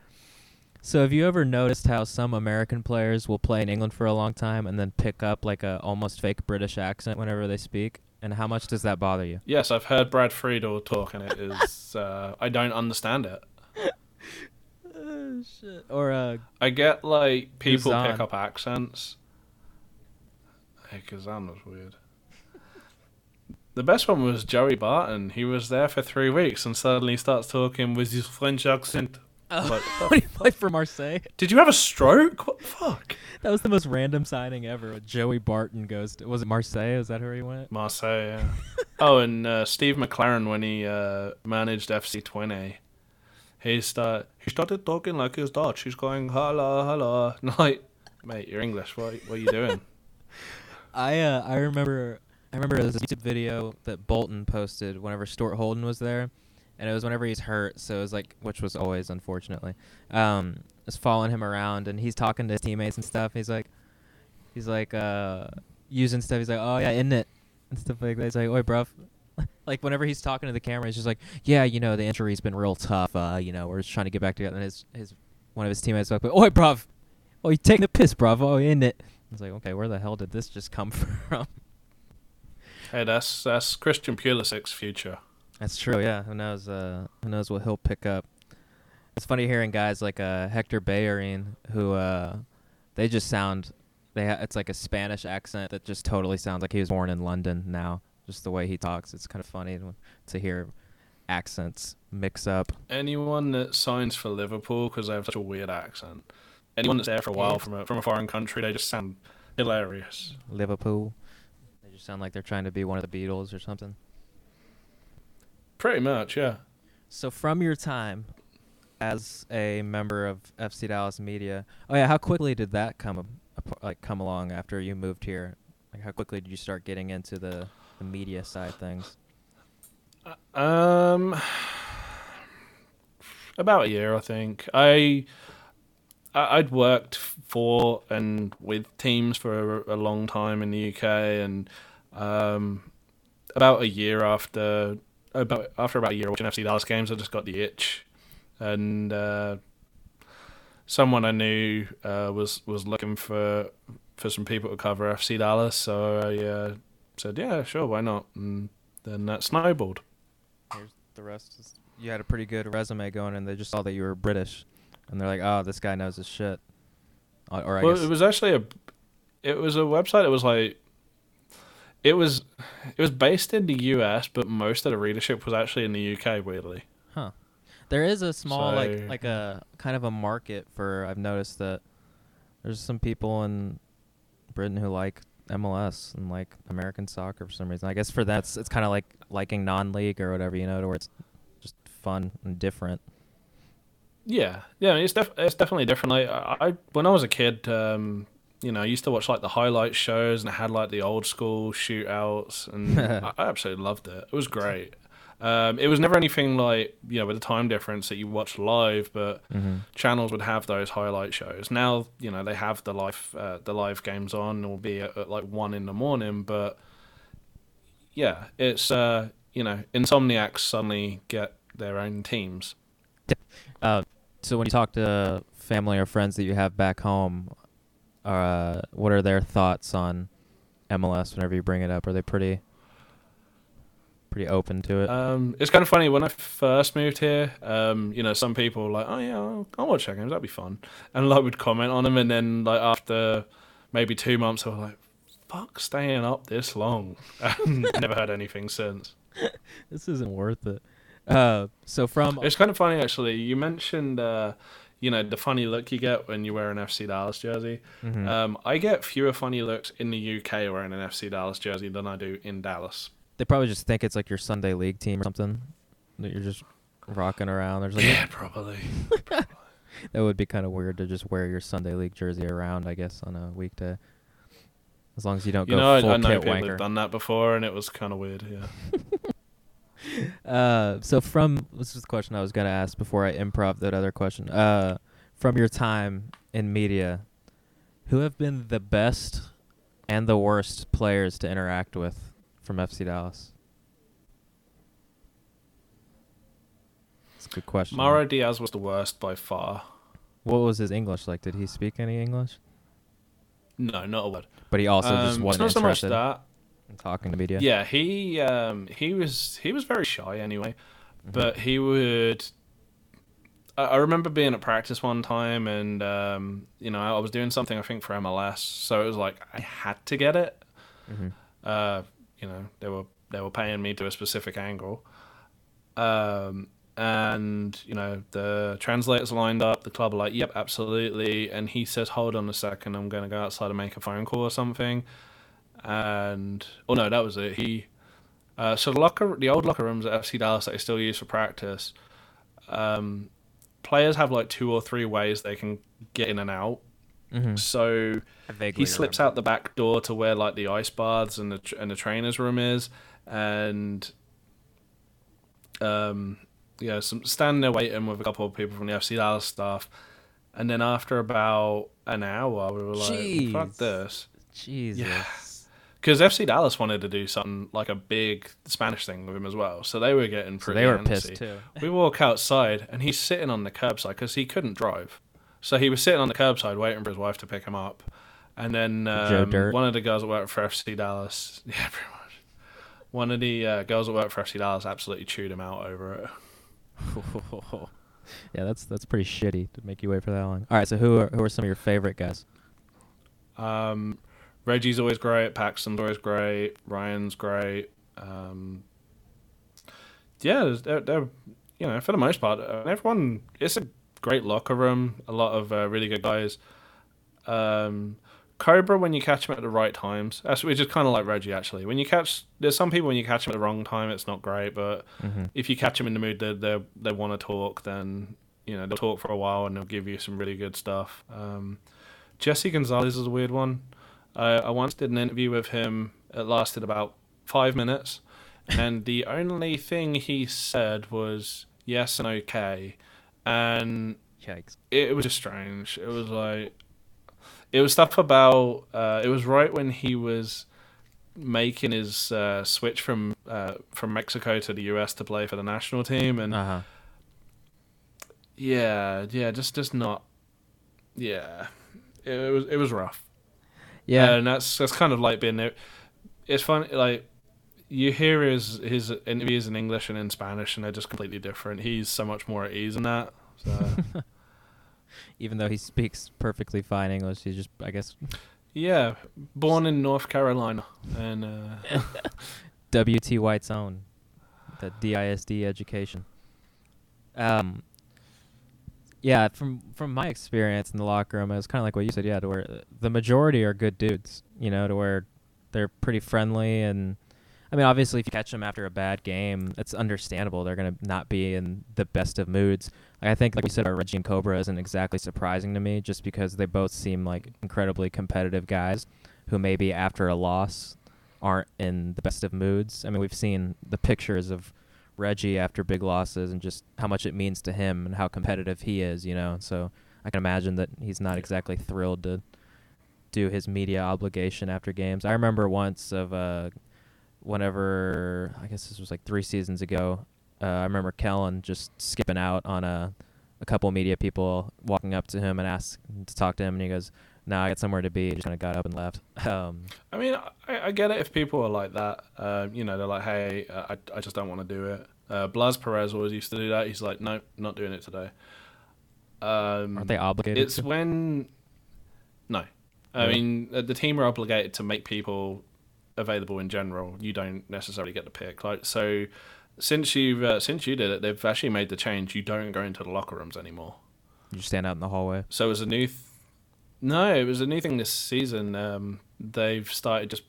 so have you ever noticed how some American players will play in England for a long time and then pick up like a almost fake British accent whenever they speak? And how much does that bother you? Yes, I've heard Brad Friedel talk, and it is uh, I don't understand it. Oh, shit. Or uh, I get like people Guzan. pick up accents. Hey, Guzan was weird. The best one was Joey Barton. He was there for three weeks and suddenly starts talking with his French accent. Like, when he played for Marseille. Did you have a stroke? What the fuck? That was the most random signing ever. Joey Barton goes to was it Marseille? Is that where he went? Marseille, yeah. Oh, and uh, Steve McClaren when he uh, managed FC Twente, he start he started talking like his Dutch. He's going hello hello. Like, mate, you're English. What what are you doing? I uh, I remember I remember there was a YouTube video that Bolton posted whenever Stuart Holden was there, and it was whenever he's hurt. So it was like, which was always unfortunately, um, was following him around, and he's talking to his teammates and stuff. He's like, he's like uh, using stuff. He's like, oh yeah, isn't it? And stuff like that. He's like, oi, bruv. Like whenever he's talking to the camera, he's just like, yeah, you know, the injury's been real tough. Uh, you know, we're just trying to get back together. And his his one of his teammates like, oi, bruv. Oh, you taking the piss, bruv. Oh, isn't it? I was like, okay, where the hell did this just come from? Hey, that's that's Christian Pulisic's future. That's true. Yeah. Who knows? Uh, who knows what he'll pick up? It's funny hearing guys like uh, Hector Bellerin who uh, they just sound. They ha- it's like a Spanish accent that just totally sounds like he was born in London. Now, just the way he talks, it's kind of funny to, hear accents mix up. Anyone that signs for Liverpool because they have such a weird accent. Anyone that's there for a while from a from a foreign country, they just sound hilarious. Liverpool. They just sound like they're trying to be one of the Beatles or something. Pretty much, yeah. So from your time as a member of FC Dallas Media, oh yeah, how quickly did that come like come along after you moved here? Like how quickly did you start getting into the, the media side things? Um, about a year, I think. I I'd worked for and with teams for a, a long time in the UK, and um, about a year after about after about a year watching FC Dallas games, I just got the itch, and uh, someone I knew uh, was was looking for for some people to cover FC Dallas, so I uh, said, "Yeah, sure, why not?" And then that snowballed. Here's the rest. Is, you had a pretty good resume going, and they just saw that you were British, and they're like, "Oh, this guy knows his shit." Or, or I well, guess it was actually a, it was a website. It was like, it was, it was based in the US, but most of the readership was actually in the UK. Weirdly, Huh. There is a small like like a kind of a market for I've noticed that there's some people in Britain who like MLS and like American soccer for some reason. I guess for that it's, it's kind of like liking non-league or whatever, you know, to where it's just fun and different. yeah, yeah, it's def- it's definitely different. Like I, I when I was a kid, um, you know, I used to watch like the highlight shows, and it had like the old school shootouts, and I, I absolutely loved it. It was great. Um, it was never anything like you know with the time difference that you watch live, but Mm-hmm. channels would have those highlight shows. Now, you know, they have the live uh, the live games on, will be at, at like one in the morning. But yeah, it's uh, you know, Insomniacs suddenly get their own teams. Uh, so when you talk to family or friends that you have back home, uh, what are their thoughts on MLS whenever you bring it up? Are they pretty pretty open to it? Um, it's kind of funny when I first moved here. Um, you know, some people were like, "Oh yeah, I'll, I'll watch that games. That'd be fun," and like would comment on them, and then like after maybe two months, I was like, "Fuck, staying up this long." Never heard anything since. this isn't worth it. Uh, so from It's kind of funny actually. You mentioned, uh, you know, the funny look you get when you wear an FC Dallas jersey. Mhm. Um, I get fewer funny looks in the UK wearing an FC Dallas jersey than I do in Dallas. They probably just think it's like your Sunday league team or something that you're just rocking around. There's like yeah, probably. that would be kind of weird to just wear your Sunday league jersey around. I guess on a weekday, as long as you don't You go know, I, full I know kit people wanker. have done that before, and it was kind of weird. Yeah. Uh, so from this is the question I was gonna ask before I improv that other question. Uh, from your time in media, who have been the best and the worst players to interact with from FC Dallas? That's a good question. Mauro Diaz was the worst by far. What was his English like? Did he speak any English? No, not a word. But he also just Um, wasn't it's not so much that. in talking to media. Yeah, he um, he was he was very shy anyway, Mhm. but he would. I I remember being at practice one time, and um, you know I was doing something I think for MLS, so it was like I had to get it. Mhm. Uh, you know they were they were paying me to a specific angle, um, and you know the translators lined up. The club are like, "Yep, absolutely," and he says, "Hold on a second, I'm going to go outside and make a phone call or something." And oh no, that was it. He Uh, so the locker, the old locker rooms at FC Dallas that they still use for practice, um, players have like two or three ways they can get in and out. Mm-hmm. So he slips remember. out the back door to where like the ice baths and the tr- and the trainers room is, and um, yeah, some standing there waiting with a couple of people from the FC Dallas staff, and then after about an hour, we were like, "Fuck this," Jesus. because FC Dallas wanted to do something like a big Spanish thing with him as well, so they were getting So pretty. they were antsy. pissed too. We walk outside and he's sitting on the curbside because he couldn't drive. So he was sitting on the curbside waiting for his wife to pick him up. And then um, one of the girls that worked for FC Dallas, yeah, pretty much. One of the uh, girls that worked for FC Dallas absolutely chewed him out over it. yeah, that's that's pretty shitty to make you wait for that long. All right, so who are who are some of your favorite guys? Um, Reggie's always great. Paxton's always great. Ryan's great. Um, yeah, they're, they're you know for the most part, uh, everyone. It's a great locker room. A lot of uh, really good guys. Um, Cobra when you catch him at the right times. That's which is kind of like Reggie actually. When you catch, there's some people when you catch him at the wrong time, it's not great. But Mm-hmm. if you catch him in the mood that they they want to talk, then you know they'll talk for a while and they'll give you some really good stuff. Um, Jesse Gonzalez is a weird one. I I once did an interview with him. It lasted about five minutes, and the only thing he said was yes and okay, and Yikes. it, was just strange. It was like it was stuff about. Uh, it was right when he was making his uh, switch from uh, from Mexico to the US to play for the national team, and Uh huh. yeah, yeah, just just not. Yeah, it, it was it was rough. Yeah. and that's that's kind of like being there. It's fun, like you hear his his interviews in English and in Spanish, and they're just completely different. He's so much more at ease in that. So. Even though he speaks perfectly fine English, he's just I guess Yeah, born in North Carolina, and uh, WT White's own, the DISD education. Um, yeah, from from my experience in the locker room, it was kind of like what you said. Yeah, to where the majority are good dudes. You know, to where they're pretty friendly, and I mean, obviously, if you catch them after a bad game, it's understandable. They're gonna not be in the best of moods. I think, like we said, our Reggie and Cobra isn't exactly surprising to me, just because they both seem like incredibly competitive guys, who maybe after a loss aren't in the best of moods. I mean, we've seen the pictures of Reggie after big losses and just how much it means to him and how competitive he is, you know. So I can imagine that he's not exactly thrilled to do his media obligation after games. I remember once of uh whenever I guess this was like 3 seasons ago, uh, I remember Kellyn just skipping out on a a couple media people walking up to him and asked to talk to him and he goes, "No, I got somewhere to be." He just kind of got up and left. Um I mean, I, I get it if people are like that. Uh, you know, they're like, "Hey, uh, I I just don't want to do it." Uh, Blas Perez always used to do that. He's like, "No, not doing it today." Um, aren't they obligated It's when no, I mean uh, the team are obligated to make people available in general. You don't necessarily get to pick. Like so, since you uh, since you did it, they've actually made the change. You don't go into the locker rooms anymore. You stand out in the hallway. So it was a new. Th- no, it was a new thing this season. Um, they've started just.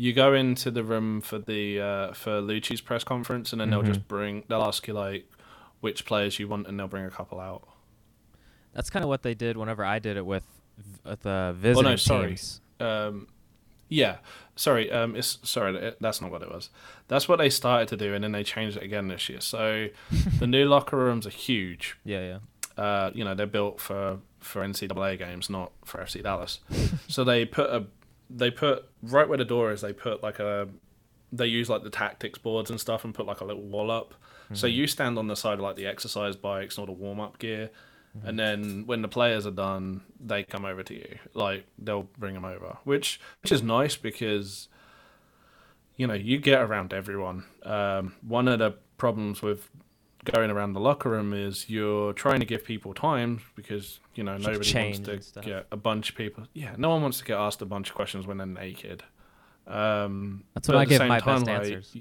You go into the room for the uh, for Luchi's press conference, and then Mhm. they'll just bring. They'll ask you like which players you want, and they'll bring a couple out. That's kind of what they did whenever I did it with, with the visiting sorry. teams. Um, yeah, sorry. Um, it's sorry. that- That's not what it was. That's what they started to do, and then they changed it again this year. So the new locker rooms are huge. Yeah, yeah. uh, you know, they're built for for NCAA games, not for FC Dallas. so they put a they put right where the door is. They put like a they use like the tactics boards and stuff and put like a little wall up. So Mm-hmm. you stand on the side of like the exercise bikes and all the warm up gear. And then when the players are done, they come over to you. Like they'll bring them over, which which is nice because you know you get around everyone. Um, one of the problems with going around the locker room is you're trying to give people time because you know nobody wants to get a bunch of people. Yeah, no one wants to get asked a bunch of questions when they're naked. Um, That's when I give my time, best like, answers.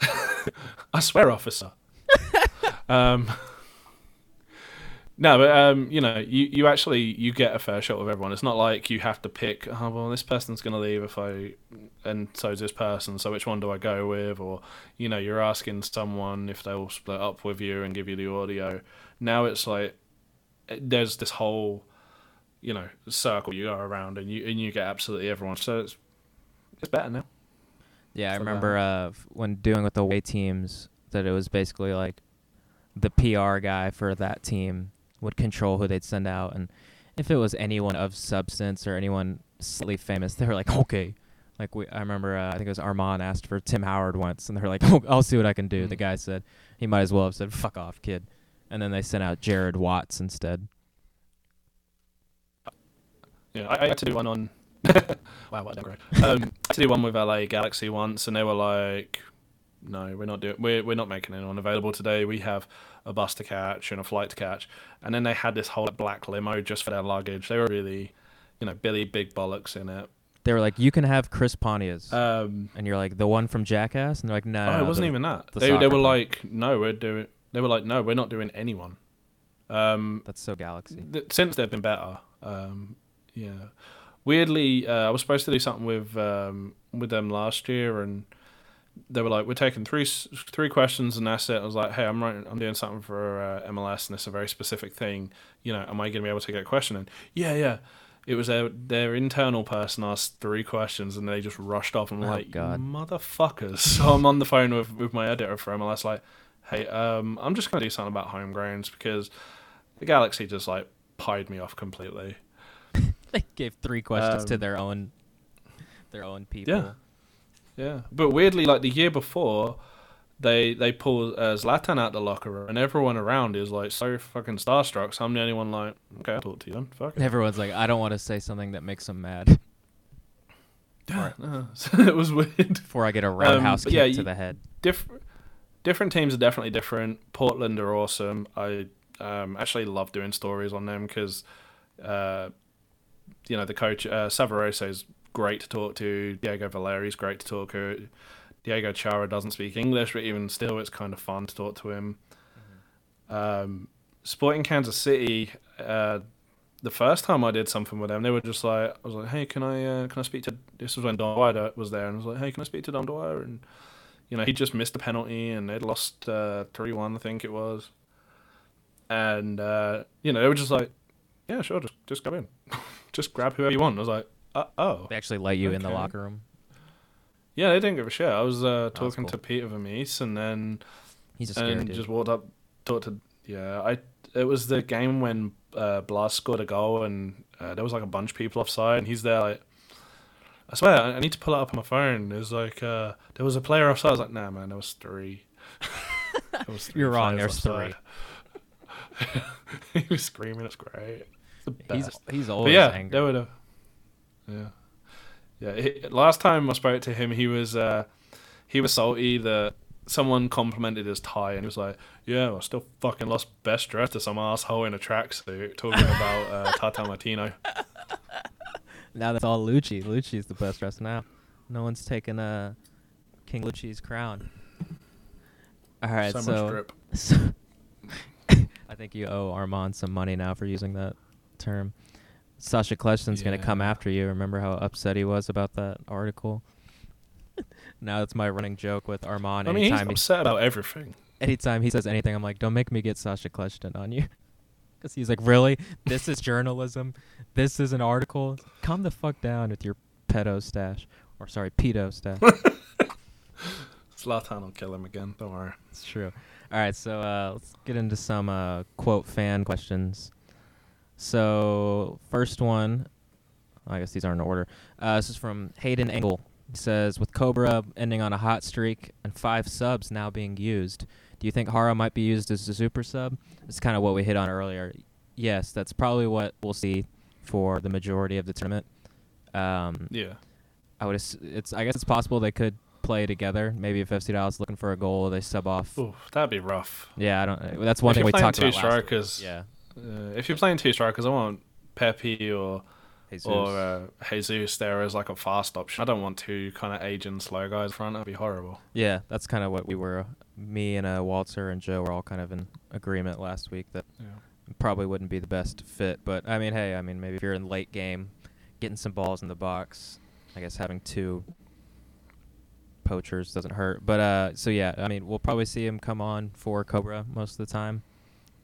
I swear, officer. um, No, but um, you know, you, you actually you get a fair shot with everyone. It's not like you have to pick. Oh well, this person's gonna leave if I, and so is this person. So which one do I go with? Or you know, you're asking someone if they'll split up with you and give you the audio. Now it's like there's this whole, you know, circle you go around and you and you get absolutely everyone. So it's it's better now. Yeah, I for remember uh, when doing with the away teams that it was basically like the PR guy for that team would control who they'd send out, and if it was anyone of substance or anyone slightly famous, they were like, okay. Like we, I remember, uh, I think it was Armand asked for Tim Howard once, and they were like, oh, "I'll see what I can do." The Mm. guy said he might as well have said, "Fuck off, kid," and then they sent out Jared Watts instead. Yeah, I, I had to do one on. wow, what a downgrade. Um, I had to do one with LA Galaxy once, and they were like, "No, we're not doing. We're we're not making anyone available today. We have a bus to catch and a flight to catch." And then they had this whole black limo just for their luggage. They were really, you know, Billy Big Bollocks in it. They were like, "You can have Chris Pontius," Um, and you're like, "The one from Jackass," and they're like, "No, oh, no, it wasn't the- even that. the They they were one. like, "No, we're doing." They were like, "No, we're not doing anyone." Um, That's so Galaxy." th- since they've been better. Um, yeah. Weirdly, uh, I was supposed to do something with um, with them last year, and they were like, "We're taking three three questions, and that's it." I was like, "Hey, I'm writing, I'm doing something for uh, MLS, and it's a very specific thing. You know, am I going to be able to get a question?" And yeah, yeah. It was their their internal person asked three questions, and they just rushed off. I'm Oh, like, God. motherfuckers! So I'm on the phone with with my editor for MLS, like, "Hey, um, I'm just going to do something about homegrowns because the Galaxy just like pied me off completely." they gave three questions to Um, their own their own people. Yeah. Yeah, but weirdly, like the year before, they they pull uh, Zlatan out the locker room, and everyone around is like so fucking starstruck. So I'm the only one like, okay, I'll talk to you then. Fuck. it." Everyone's like, I don't want to say something that makes them mad Yeah, uh, so it was weird. before I get a roundhouse but kick yeah, to the head. Different different teams are definitely different. Portland are awesome. I um, actually love doing stories on them because, uh, you know, the coach uh, Savarese is great to talk to. Diego Valeri is great to talk to. Diego Chara doesn't speak English, but even still, it's kind of fun to talk to him. Um, Sporting Kansas City. Uh, the first time I did something with them, they were just like, I was like, "Hey, can I uh, can I speak to?" This was when Dom Dwyer was there, and I was like, "Hey, can I speak to Dom Dwyer?" And you know, he just missed a penalty, and they'd lost uh, three one, I think it was. And uh, you know, they were just like, "Yeah, sure, just just go in, just grab whoever you want." I was like, uh, "Oh, They actually let you in the locker room. yeah." They didn't give a shit. I was uh, That's talking cool. to Peter Vermes, and then He's a and dude. just walked up, talked to. Yeah, I. It was the game when uh, Blas scored a goal, and uh, there was like a bunch of people offside, and he's there like. I swear, I I need to pull it up on my phone. It was like uh, there was a player offside. I was like, nah, man, there was three. There was three You're wrong, there's offside. he was screaming. It's great. He's he's But always yeah, angry. they would have. Yeah, yeah. He, last time I spoke to him, he was uh, he was salty that someone complimented his tie, and he was like, "Yeah, I still fucking lost best dress to some asshole in a tracksuit talking about uh, Tata Martino." Now that's all Luchi. Luchi's the best dressed now. No one's taken uh, King Luchi's crown. All right, so, so, so I think you owe Armand some money now for using that term. Sasha Kljestan's gonna come after you. Remember how upset he was about that article? now that's my running joke with Armand. I mean, he's anytime he upset about everything. anytime he says anything, I'm like, don't make me get Sasha Kljestan on you. Because he's like, really? This is journalism? This is an article? Calm the fuck down with your pedo stash. Or, sorry, pedo stash. Zlatan will kill him again. Don't worry. it's true. All right, so uh, let's get into some, uh, quote, fan questions. So, first one, I guess these aren't in order. Uh, this is from Hayden Engel. He says, with Cobra ending on a hot streak and five subs now being used, do you think Jara might be used as a super sub? It's kind of what we hit on earlier. Yes, that's probably what we'll see for the majority of the tournament. Um, Yeah. I would. ass- It's. I guess it's possible they could play together. Maybe if FC Dallas looking for a goal, they sub off. Ooh, that'd be rough. Yeah, I don't. That's one If thing we talked two about last week. strikers, Yeah. Uh, if you're playing two strikers, I want Pepi or Jesus. or uh, Jesus there as like a fast option. I don't want two kind of aging slow guys in front. That'd be horrible. Yeah, that's kind of what we were. Me and uh, Walter and Joe were all kind of in agreement last week that Yeah. probably wouldn't be the best fit. But I mean, hey, I mean, maybe if you're in late game, getting some balls in the box, I guess having two poachers doesn't hurt. But uh, so yeah, I mean, we'll probably see him come on for Cobra most of the time.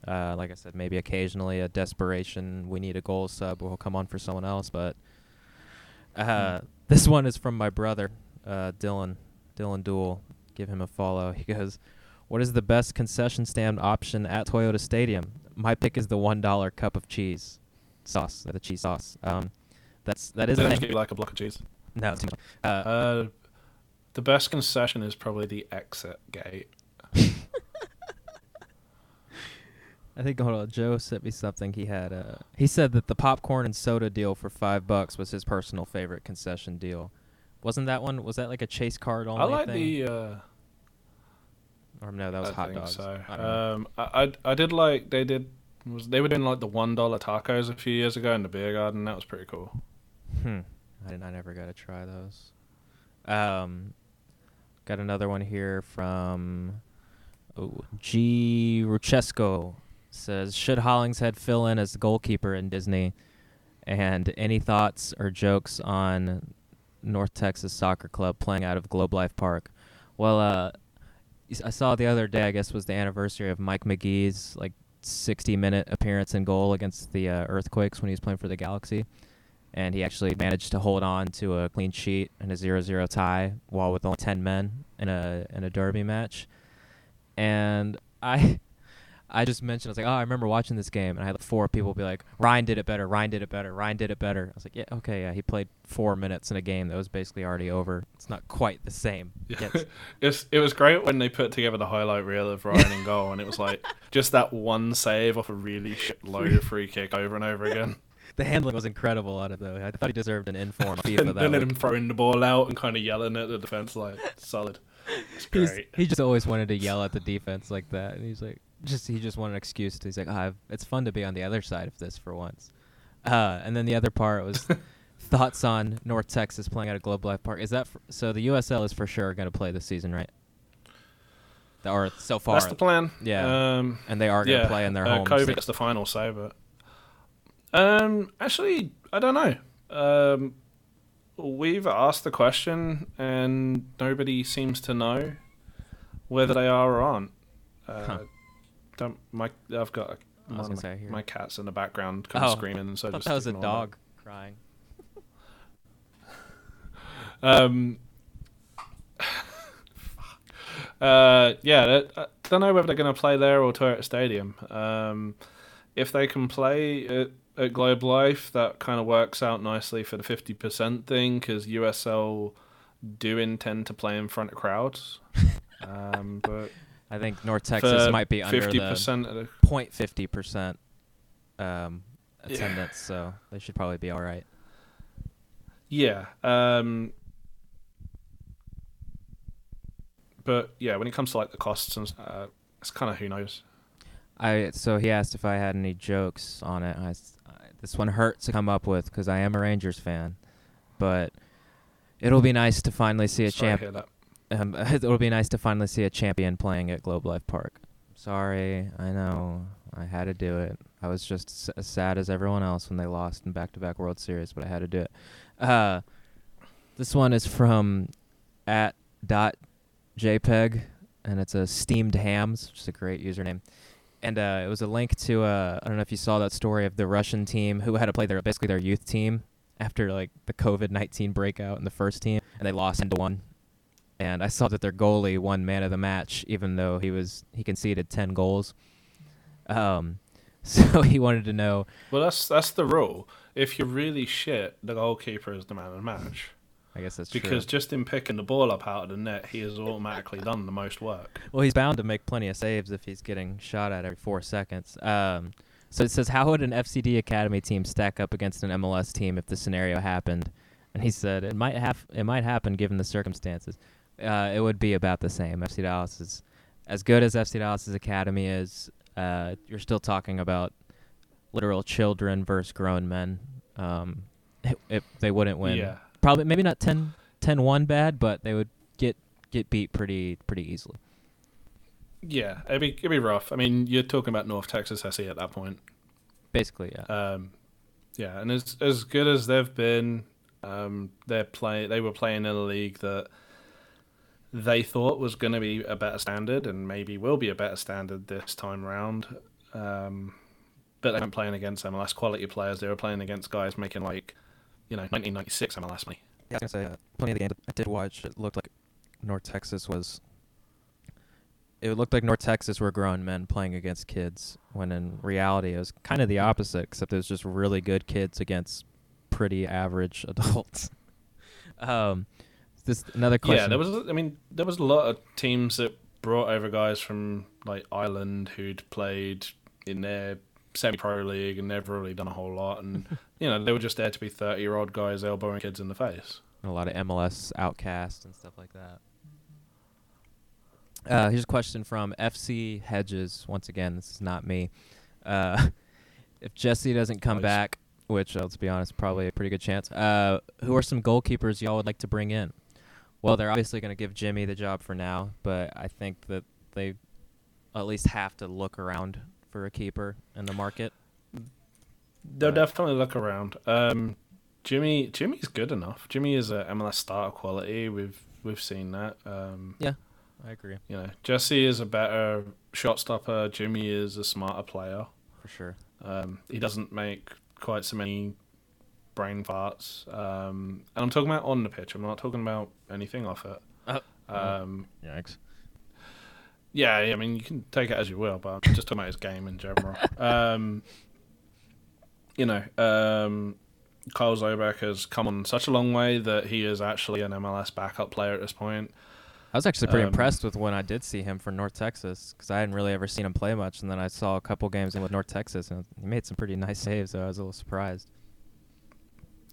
Uh, like I said, maybe occasionally a desperation, we need a goal sub, we'll come on for someone else. But uh, this one is from my brother, uh, Dylan, Dylan Duel. Give him a follow. He goes, "What is the best concession stand option at Toyota Stadium? My pick is the one dollar cup of cheese sauce, the cheese sauce. Um, that's that is They a just you like a block of cheese. no. It's. Uh, Uh, the best concession is probably the exit gate. I think hold on, Joe sent me something. He had uh he said that the popcorn and soda deal for five bucks was his personal favorite concession deal. Wasn't that one? Was that like a chase card only I like thing? the. Uh, or no, that was I hot think dogs. So. I. Um, I, I I did like they did was they were doing like the one dollar tacos a few years ago in the beer garden. That was pretty cool. Hmm. I didn't. I never got to try those. Um, got another one here from oh, G. Ruchesco says should Hollingshead fill in as the goalkeeper in Disney, and any thoughts or jokes on North Texas Soccer Club playing out of Globe Life Park? Well, uh, I saw the other day. I guess was the anniversary of Mike Magee's like 60 minute appearance in goal against the uh, Earthquakes when he was playing for the Galaxy and he actually managed to hold on to a clean sheet and a 0-0 tie while with only 10 men in a in a derby match. And I I just mentioned I was like, "Oh, I remember watching this game." And I had four people be like, "Ryan did it better. Ryan did it better. Ryan did it better." I was like, "Yeah, okay, yeah, he played 4 minutes in a game that was basically already over. It's not quite the same." Yeah. Yes. It's, it was great when they put together the highlight reel of Ryan in goal, and it was like just that one save off a really shit low free kick over and over again. The handling was incredible on it though. I thought he deserved an inform FIFA and, that and then him throwing the ball out and kind of yelling at the defense like solid. It's He's, great. he just always wanted to yell at the defense like that, and he's like, just he just wanted an excuse. To, he's like, ah, it's fun to be on the other side of this for once. Uh, and then the other part was thoughts on North Texas playing at a Globe Life Park. Is that for, so? The USL is for sure going to play this season, right? The- Or so far, That's the plan. Yeah. Um, and they are going to yeah. play in their uh, home. Gets the final say, but um, actually, I don't know. Um, we've asked the question, and nobody seems to know whether they are or aren't. Uh, Huh. Don't my I've got a, I was gonna of say, my, here. my cat's in the background, kind of Oh, screaming, and so I thought just that was a dog crying. Um, uh, yeah, I don't know whether they're going to play there or Toyota Stadium. Um, if they can play at, at Globe Life, that kind of works out nicely for the 50% thing because USL do intend to play in front of crowds. Um, but I think North Texas for might be under the 50% the point fifty percent um, attendance, so they should probably be all right. Yeah. Um, but yeah, when it comes to like the costs and uh, it's kind of who knows. I so he asked if I had any jokes on it. I, I- this one hurt to come up with because I am a Rangers fan, but it'll be nice to finally see a Sorry champ. Um, it'll be nice to finally see a champion playing at Globe Life Park. Sorry, I know I had to do it. I was just s- as sad as everyone else when they lost in back-to-back World Series, but I had to do it. Uh, this one is from at dot jpeg, and it's a steamed hams, which is a great username. And uh, it was a link to uh, I don't know if you saw that story of the Russian team who had to play their basically their youth team after like the COVID nineteen breakout in the first team, and they lost into one. And I saw that their goalie won man of the match, even though he was he conceded ten goals. Um, so he wanted to know Well, that's that's the rule. If you're really shit, the goalkeeper is the man of the match. I guess that's Because true. just in picking the ball up out of the net, he has automatically done the most work. Well, he's bound to make plenty of saves if he's getting shot at every four seconds. Um, so it says, how would an FCD Academy team stack up against an MLS team if the scenario happened? And he said it might have it might happen given the circumstances. Uh, it would be about the same. FC Dallas is as good as FC Dallas's academy is. Uh, you're still talking about literal children versus grown men. Um, it, it, they wouldn't win. Yeah. Probably maybe not 10 10-1 bad, but they would get get beat pretty pretty easily. Yeah, it'd be it'd be rough. I mean, you're talking about North Texas SC at that point. Basically, yeah. Um, yeah, and as as good as they've been, um, they're play they were playing in a league that they thought was going to be a better standard and maybe will be a better standard this time round. Um, but they weren't playing against MLS quality players. They were playing against guys making like, you know, 1996 MLS money. Yeah, I was gonna say uh, plenty of the games I did watch. It looked like North Texas was. It looked like North Texas were grown men playing against kids, when in reality it was kind of the opposite. Except it was just really good kids against pretty average adults. um, this another question. Yeah, there was. I mean, there was a lot of teams that brought over guys from like Ireland who'd played in their semi-pro league and never really done a whole lot, and you know they were just there to be thirty-year-old guys elbowing kids in the face. a lot of MLS outcasts and stuff like that. Uh, here's a question from FC Hedges. Once again, this is not me. Uh, if Jesse doesn't come Nice. back, which uh, let's be honest, probably a pretty good chance. Uh, who are some goalkeepers y'all would like to bring in? Well, they're obviously going to give Jimmy the job for now, but I think that they at least have to look around for a keeper in the market. They'll Right. definitely look around. Um, Jimmy, Jimmy's good enough. Jimmy is a MLS starter quality. We've we've seen that. Um, Yeah, I agree You know, Jesse is a better shot stopper. Jimmy is a smarter player. for sure. Um, he doesn't make quite so many brain farts. Um, and I'm talking about on the pitch. I'm not talking about anything off it. Oh. Um, Yikes. yeah, I mean, you can take it as you will, but I'm just talking about his game in general. Um, you know, um, Kyle Zobeck has come on such a long way that he is actually an MLS backup player at this point. I was actually pretty Um, impressed with when I did see him for North Texas because I hadn't really ever seen him play much, and then I saw a couple games in with North Texas, and he made some pretty nice saves. So I was a little surprised.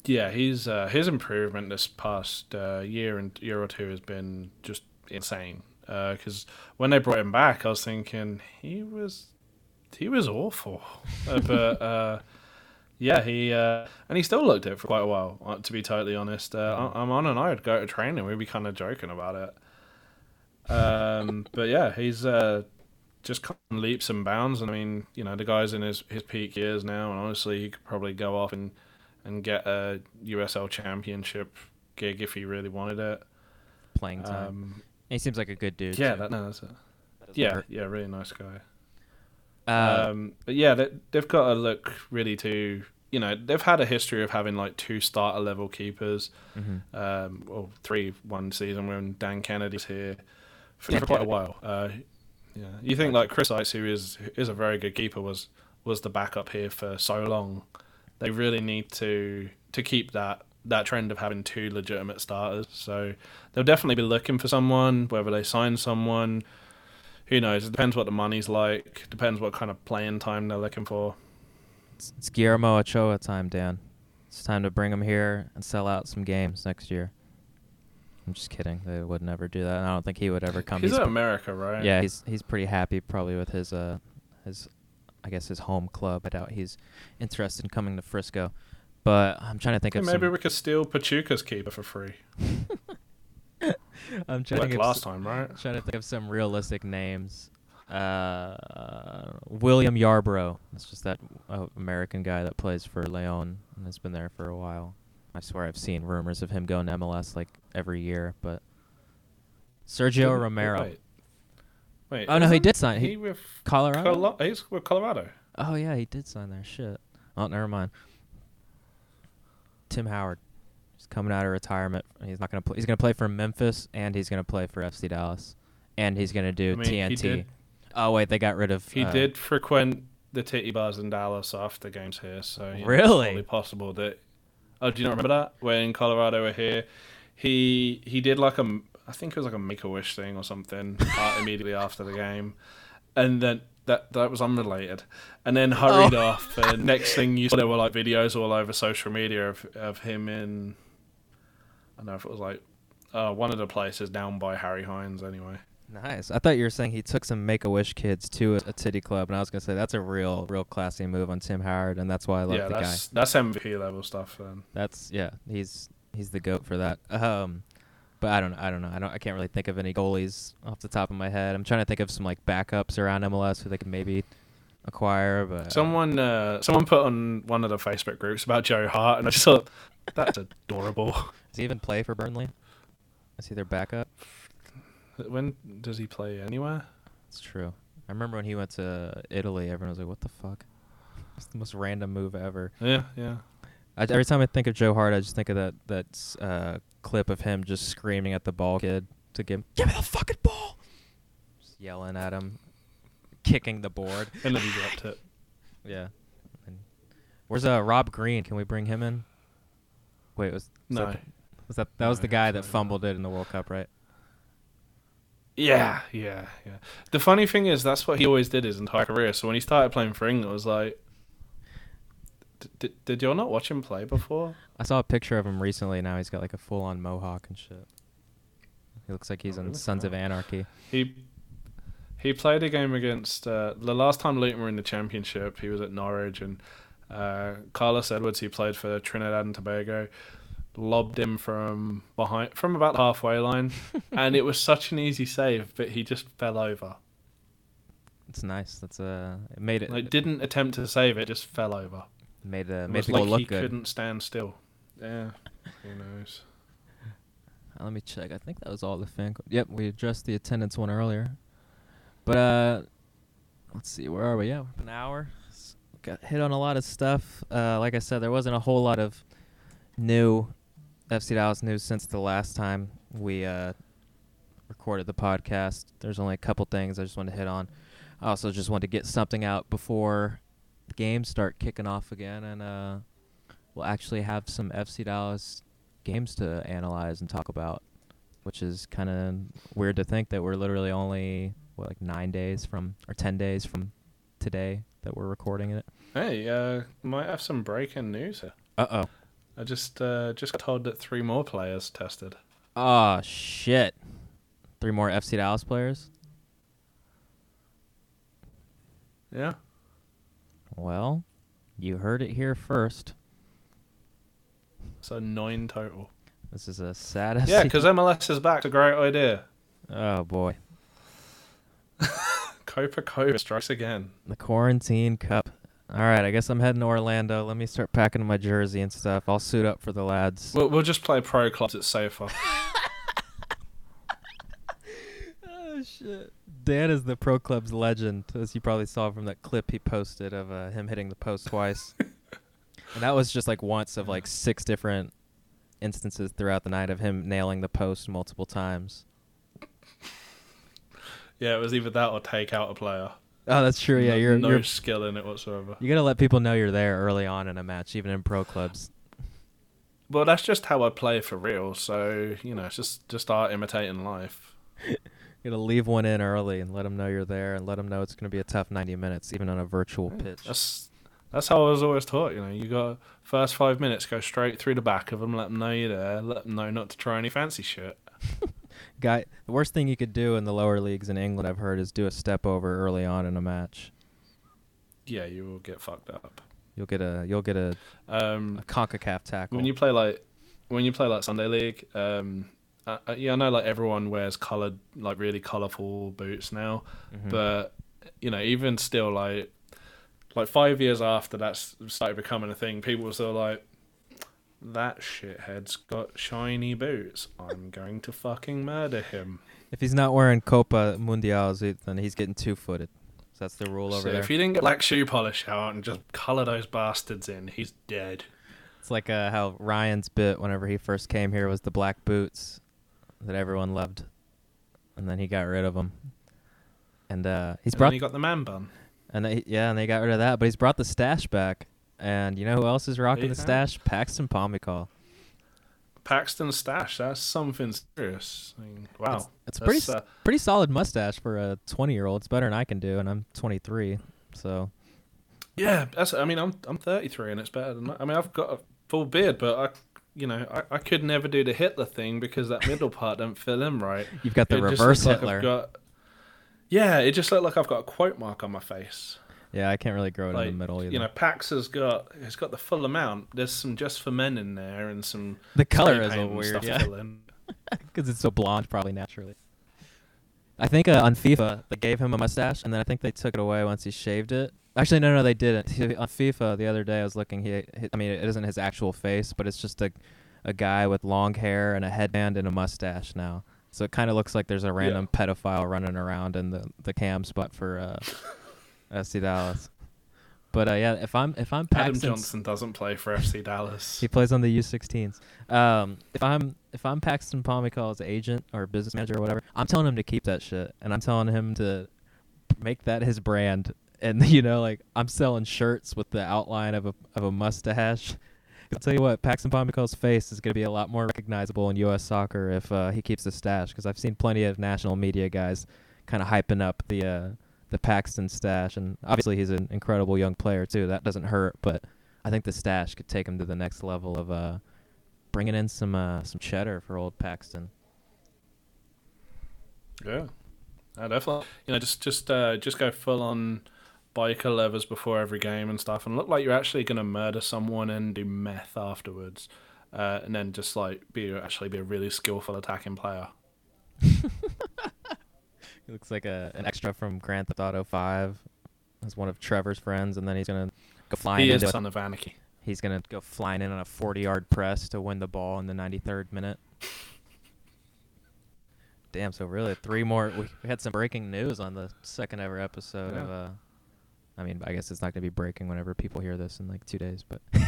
Yeah, he's uh, his improvement this past uh, year and year or two has been just insane. Because when they brought him back, I was thinking he was he was awful, Uh, but uh, yeah, he uh, and he still looked it for quite a while. uh, To be totally honest, uh, I- I'm on and I would go to training. We'd be kind of joking about it. Um, but yeah, he's uh, just come leaps and bounds. And I mean, you know, the guy's in his his peak years now, and honestly, he could probably go off and and get a USL championship gig if he really wanted it. Playing time. Um, he seems like a good dude. yeah, too. that, no, that's it. That Yeah, hurt. yeah, really nice guy. Uh, um, but yeah, they, they've got to look really to you know they've had a history of having like two starter level keepers. mhm. Um, well, three one season when Dan Kennedy's here for, for quite a while. Uh, yeah, you think like Chris Seitz, who is who is a very good keeper, was was the backup here for so long. They really need to to keep that that trend of having two legitimate starters. So they'll definitely be looking for someone. Whether they sign someone, who knows? It depends what the money's like. Depends what kind of playing time they're looking for. It's, it's Guillermo Ochoa time, Dan. It's time to bring him here and sell out some games next year. I'm just kidding. They would never do that. I don't think he would ever come. He's, He's in America, right? Yeah, he's he's pretty happy probably with his uh his I guess his home club. I doubt he's interested in coming to Frisco. But I'm trying to think Hey, of maybe some. we could steal Pachuca's keeper for free. I'm trying to Like think of last s- time, right? trying to think of some realistic names. Uh, William Yarbrough. It's just that uh, American guy that plays for Leon and has been there for a while. I swear I've seen rumors of him going to MLS like every year, but Sergio Romero. Wait. Wait, Oh no, he did sign. He, He, with Colorado. Colo- he's with Colorado. Oh yeah, he did sign there. Shit. Oh, never mind. Tim Howard. He's coming out of retirement. He's not gonna play. He's gonna play for Memphis, and he's gonna play for FC Dallas, and he's gonna do I mean, TNT. Oh wait, they got rid of. He uh, did frequent the titty bars in Dallas after games here, so know, Really? it's possible that. Oh, do you not remember that when Colorado were here? He he did like a I think it was like a Make a Wish thing or something uh, immediately after the game, and then that that was unrelated, and then hurried Oh. off. And next thing you saw, there were like videos all over social media of of him in. I don't know if it was like uh, one of the places down by Harry Hines anyway. Nice. I thought you were saying he took some Make a Wish kids to a, a titty club, and I was gonna say that's a real, real classy move on Tim Howard, and that's why I love yeah, the guy. that's that's MVP level stuff. Then. That's yeah, he's he's the goat for that. Um, but I don't know. I don't know. I don't. I can't really think of any goalies off the top of my head. I'm trying to think of some like backups around MLS who they could maybe acquire, but Someone, uh, someone put on one of the Facebook groups about Joe Hart, and I just thought that's adorable. does he even play for Burnley? Is he their backup? When does he play anywhere? It's true. I remember when he went to Italy, everyone was like, "What the fuck?" It's the most random move ever. Yeah, yeah. I, every time I think of Joe Hart, I just think of that that uh, clip of him just screaming at the ball kid to give him, "Give me the fucking ball!" Just yelling at him, kicking the board. And then he dropped it. Yeah. And where's uh Rob Green? Can we bring him in? Wait, was, was No. that, was that that was the guy that fumbled it in the World Cup, right? Yeah, yeah, yeah. The funny thing is, that's what he always did his entire career. So when he started playing for England, it was like, D- did, did y'all not watch him play before? I saw a picture of him recently. Now he's got like a full-on mohawk and shit. He looks like he's Oh, in? Sons of. Anarchy. He he played a game against uh, the last time Luton were in the championship. He was at Norwich, and uh, Carlos Edwards, He played for Trinidad and Tobago, lobbed him from behind from about the halfway line, and it was such an easy save, but he just fell over. It's nice. That's uh, it made it Like didn't attempt to save it, just fell over. Made uh, made the like look he good. couldn't stand still. Yeah, who knows? Uh, let me check. I think that was all the fan. Co- yep, we addressed the attendance one earlier. But uh, let's see, where are we? Yeah, an hour. Got hit on a lot of stuff. Uh, like I said, there wasn't a whole lot of new FC Dallas news since the last time we uh recorded the podcast. There's only a couple things I just want to hit on. I also just want to get something out before the games start kicking off again, and uh, we'll actually have some FC Dallas games to analyze and talk about, which is kind of weird to think that we're literally only what like nine days from or ten days from today that we're recording it. Hey, uh, might have some breaking news here. Uh oh. I just uh, just got told that three more players tested. Oh shit! Three more FC Dallas players. Yeah. Well, you heard it here first. So nine total. This is a saddest. Yeah, because MLS is back. It's a great idea. oh boy, Copa Copa strikes again. the quarantine cup. All right, I guess I'm heading to Orlando. Let me start packing my jersey and stuff. I'll suit up for the lads. We'll, we'll just play pro clubs. It's safer. Oh shit! Dan is the pro club's legend, as you probably saw from that clip he posted of uh, him hitting the post twice. and that was just like once of like six different instances throughout the night of him nailing the post multiple times. yeah, it was either that or take out a player. Oh, that's true. Yeah, no, you're no you're skill in it whatsoever. you gotta let people know you're there early on in a match, even in pro clubs. Well, that's just how I play for real. So you know, it's just just start imitating life. You gotta leave one in early and let them know you're there, and let them know it's gonna be a tough 90 minutes, even on a virtual pitch. That's that's how I was always taught. You know, you got first five minutes, go straight through the back of them, let them know you're there, let them know not to try any fancy shit. Guy, the worst thing you could do in the lower leagues in England, I've heard, is do a step over early on in a match. Yeah, you will get fucked up. You'll get a you'll get a, Um, a Concacaf tackle. when you play like when you play like Sunday League, um, uh, uh, yeah, I know like everyone wears colored, like really colorful boots now, Mhm. but you know, even still, like like five years after that's started becoming a thing, people were still like, that shithead's got shiny boots. I'm going to fucking murder him. if he's not wearing Copa Mundials, he- then he's getting two footed. So that's the rule over So there. if you didn't get black shoe polish out and just color those bastards in, he's dead. It's like uh, how Ryan's bit whenever he first came here was the black boots that everyone loved, and then he got rid of them. And uh, he's And brought then you got the man bun. and they, yeah, and they got rid of that, but he's brought the stash back. And you know who else is rocking the stash? Paxton Pomykal. Paxton Stash, that's something serious. I mean, wow. It's, it's pretty uh, pretty solid mustache for a 20 year old. It's better than I can do, and I'm 23. So Yeah, that's. I mean, I'm I'm 33, and it's better than. I mean, I've got a full beard, but I, you know, I, I could never do the Hitler thing because that middle part don't fill in right. you've got the It reverse looks like Hitler. Got, yeah, it just looked like I've got a quote mark on my face. yeah, I can't really grow it Like in the middle either. you know, Pax has got it's got the full amount. There's some just for men in there, and some the color is a weird, yeah, because it's so blonde, probably naturally. I think uh, on FIFA they gave him a mustache, and then I think they took it away once he shaved it. Actually, no, no, they didn't. He- on FIFA the other day, I was looking. He, he, I mean, it isn't his actual face, but it's just a, a guy with long hair and a headband and a mustache now. So it kind of looks like there's a random pedophile running around in the the cam spot for uh, FC Dallas. But uh, yeah, if I'm if I'm Adam Johnson doesn't play for FC Dallas. he plays on the U16s. Um, if I'm if I'm Paxton Pomykal's agent or business manager or whatever, I'm telling him to keep that shit, and I'm telling him to make that his brand. And you know, like I'm selling shirts with the outline of a of a mustache. I'll tell you what, Paxton Pomykal's face is going to be a lot more recognizable in U.S. soccer if uh, he keeps the stash. Because I've seen plenty of national media guys kind of hyping up the uh, the Paxton stash, and obviously he's an incredible young player too. That doesn't hurt, but I think the stash could take him to the next level of uh, bringing in some uh, some cheddar for old Paxton. Yeah, I definitely. You know, just just uh, just go full on biker levers before every game and stuff, and look like you're actually gonna murder someone and do meth afterwards, uh, and then just like be actually be a really skillful attacking player. He looks like a an extra from Grand Theft Auto Five. As one of Trevor's friends, and then he's gonna go flying he is into the a- son of anarchy. He's gonna go flying in on a 40-yard press to win the ball in the 93rd minute. Damn! So really, three more. We, we had some breaking news on the second ever episode Yeah. of. Uh, I mean, I guess it's not gonna be breaking whenever people hear this in like two days, but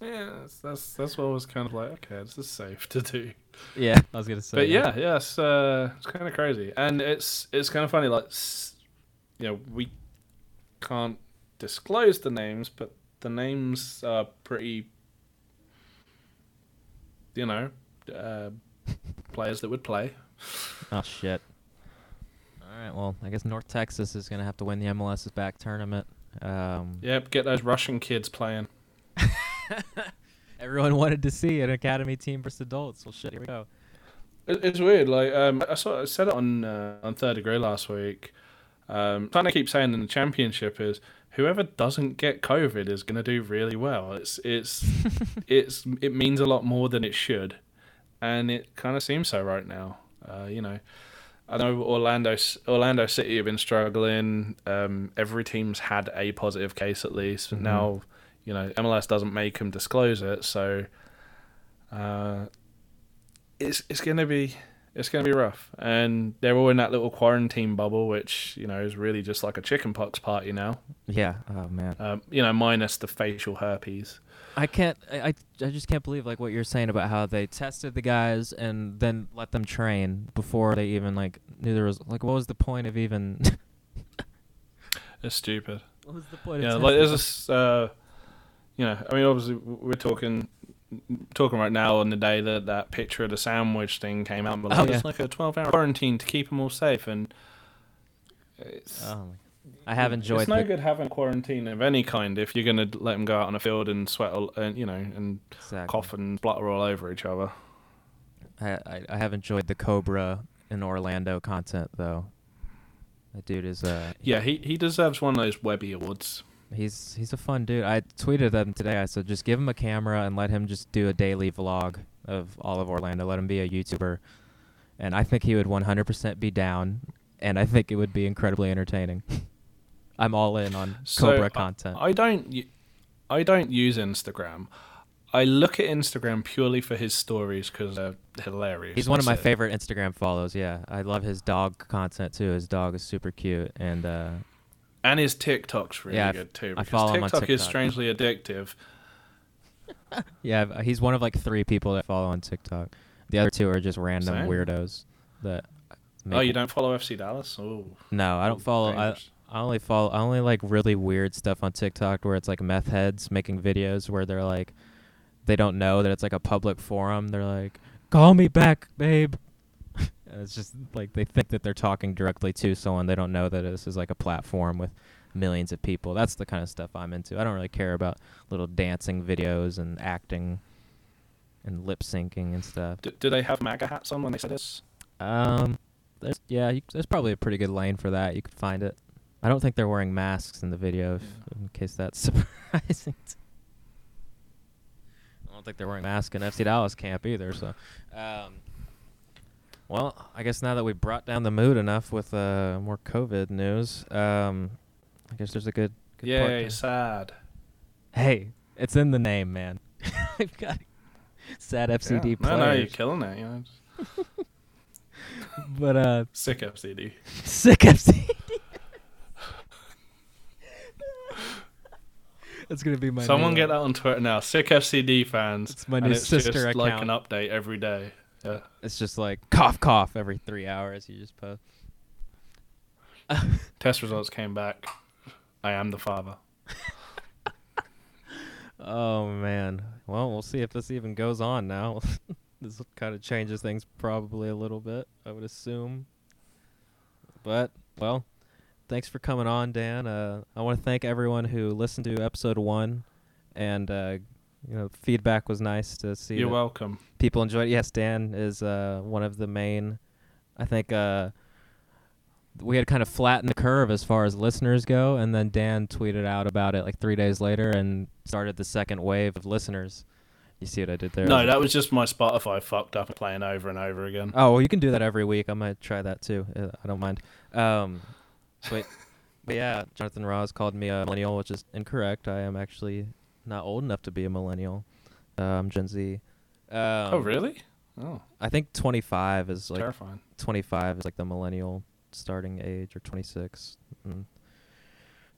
Yeah, that's, that's that's what I was kind of like. Okay, this is safe to do. yeah, I was gonna say. but yeah, yeah, it's uh, it's kind of crazy, and it's it's kind of funny. Like, s- you know, we can't disclose the names, but the names are pretty, you know, uh, players that would play. Oh shit. All right. Well, I guess North Texas is gonna have to win the MLS's back tournament. Um, Yep, get those Russian kids playing. Everyone wanted to see an academy team versus adults. Well, shit. Here we go. It's weird. Like, um, I saw I said it on uh, on third degree last week. Um, something I keep saying in the championship is whoever doesn't get COVID is going to do really well. It's it's it's it means a lot more than it should, and it kind of seems so right now. Uh, you know, I know Orlando Orlando City have been struggling. Um, every team's had a positive case at least. Mhm. Now, you know, MLS doesn't make them disclose it, so uh, it's it's gonna be it's gonna be rough. And they're all in that little quarantine bubble, which you know is really just like a chickenpox party now. Yeah. Oh man. Um, you know, minus the facial herpes. I can't. I, I I just can't believe like what you're saying about how they tested the guys and then let them train before they even like knew there was like what was the point of even. It's stupid. what was the point? Yeah, of like there's testing this. Uh, you know, I mean, obviously we're talking talking right now on the day that that picture of the sandwich thing came out. But Oh, it's yeah. like a 12 hour quarantine to keep them all safe, and it's. Oh my. I have enjoyed. It's no the, good having quarantine of any kind if you're going to let them go out on a field and sweat, all, and you know, and exactly. cough and splutter all over each other. I, I I have enjoyed the Cobra in Orlando content though. That dude is uh Yeah, he, he deserves one of those Webby awards. He's he's a fun dude. I tweeted him today. I said just give him a camera and let him just do a daily vlog of all of Orlando. Let him be a YouTuber, and I think he would 100% be down, and I think it would be incredibly entertaining. I'm all in on So, Cobra I- content. I don't I don't use Instagram. I look at Instagram purely for his stories because they're hilarious. He's one of my it. favorite Instagram follows. Yeah, I love his dog content too. His dog is super cute, and uh, And his TikTok's really Yeah, good too. I follow him on TikTok is strangely addictive. Yeah, he's one of like three people that follow on TikTok. The other two are just random Same. weirdos that. Oh, you don't follow FC Dallas? Oh, No, I don't follow. I. I only follow. I only like really weird stuff on TikTok where it's like meth heads making videos where they're like, they don't know that it's like a public forum. They're like, "Call me back, babe." And it's just like they think that they're talking directly to someone. They don't know that this is like a platform with millions of people. That's the kind of stuff I'm into. I don't really care about little dancing videos and acting and lip syncing and stuff. D- do they have MAGA hats on when they say this? Um, there's yeah, you, there's probably a pretty good lane for that. You could find it. I don't think they're wearing masks in the video, if, in case that's surprising. I don't think they're wearing masks in FC Dallas camp either. So, um, Well, I guess now that we brought down the mood enough with uh, more COVID news, um, I guess there's a good. good part Yay, sad. Hey, it's in the name, man. I've got sad FCD yeah. No, no, you're killing it. You know, but uh, sick FCD. sick FCD. That's gonna be my. Someone get uh, that on Twitter now. Sick FCD fans. It's my new it's sister just like an update every day. Yeah. It's just like cough, cough every three hours. You just post. Test results came back. I am the father. Oh man. Well, we'll see if this even goes on now. this kind of changes things probably a little bit, I would assume. But well, thanks for coming on, Dan. Uh, I want to thank everyone who listened to episode one, and uh, you know, feedback was nice to see. You're welcome. people enjoyed it. Yes, Dan is uh, one of the main. I think uh, we had kind of flattened the curve as far as listeners go, and then Dan tweeted out about it like three days later and started the second wave of listeners. You see what I did there? No, that was just my Spotify fucked up playing over and over again. Oh, well, you can do that every week. I might try that too. Uh, I don't mind. Um, but, but yeah, Jonathan Ross called me a millennial, which is incorrect. I am actually not old enough to be a millennial. Uh, I'm Gen Z. Um, oh, really? Oh, I think 25 is like terrifying. 25 is like the millennial starting age, or 26. Mm.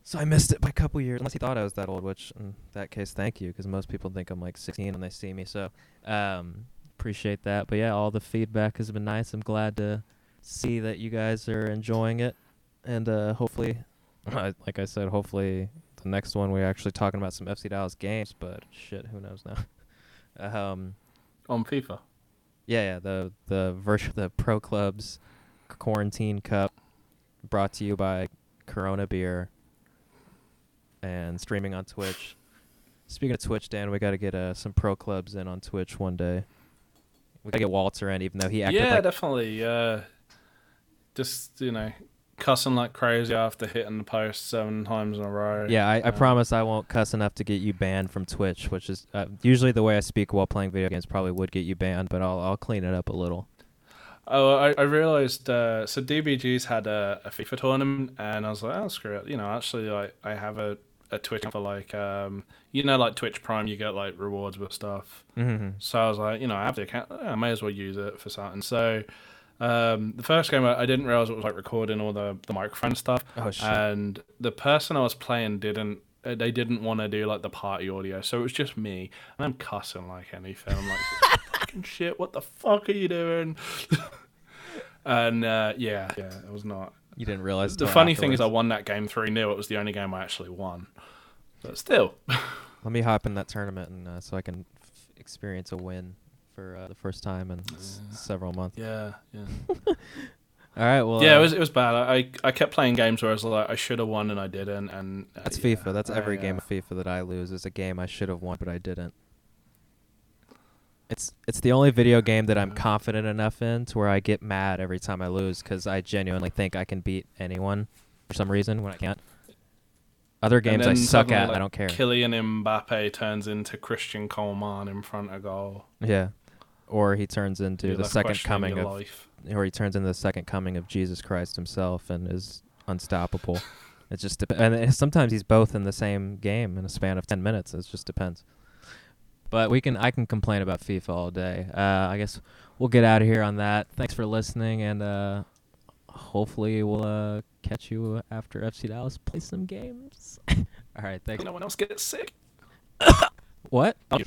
So I missed it by a couple years, unless he thought I was that old. Which, in that case, thank you, because most people think I'm like 16 when they see me. So um, appreciate that. But yeah, all the feedback has been nice. I'm glad to see that you guys are enjoying it, and uh, hopefully, like I said, hopefully the next one we're actually talking about some FC Dallas games. But shit, who knows now? um, On FIFA. yeah, yeah. The the version the Pro Clubs Quarantine Cup brought to you by Corona Beer and streaming on Twitch. Speaking of Twitch, Dan, we got to get uh, some pro clubs in on Twitch one day. We got to get Walter in, even though he acted yeah, like definitely. Uh, just you know, cussing like crazy after hitting the post seven times in a row. Yeah, I, I Um, promise I won't cuss enough to get you banned from Twitch, which is uh, usually the way I speak while playing video games. Probably would get you banned, but I'll I'll clean it up a little. Oh, I, I realized. Uh, so DBG's had a, a FIFA tournament, and I was like, oh screw it. You know, actually, like I have a a Twitch for like um, you know, like Twitch Prime, you get like rewards with stuff. Mm-hmm. So I was like, you know, I have the account. I may as well use it for something. So um, the first game, I I didn't realize it was like recording all the the microphone stuff. Oh shit! and the person I was playing didn't. uh, They didn't want to do like the party audio, so it was just me, and I'm cussing like anything. I'm like, fucking shit, what the fuck are you doing? and uh, yeah, yeah, it was not. you didn't realize The funny thing is, I won that game three 0 It was the only game I actually won, but still, Let me hop in that tournament and uh, so I can f- experience a win for uh, the first time in s- several months. yeah, yeah, All right, well, yeah. uh, It was it was bad. I I kept playing games where I was like, I should have won and I didn't, and uh, that's yeah, FIFA. That's every game of FIFA that I lose is a game I should have won, but I didn't. It's it's the only video game that I'm confident enough in to where I get mad every time I lose because I genuinely think I can beat anyone for some reason when I can't. Other games I suck at, like, I don't care. Kylian Mbappe turns into Christian Coleman in front of goal. yeah, or he turns into You're the second coming of life. or he turns into the second coming of Jesus Christ himself and is unstoppable. it just dep- and sometimes he's both in the same game in a span of 10 minutes. It just depends. But we can I can complain about FIFA all day. Uh, I guess we'll get out of here on that. Thanks for listening and uh, hopefully we'll uh, catch you after FC Dallas play some games. all right, thanks. No one else gets sick. What? Oh,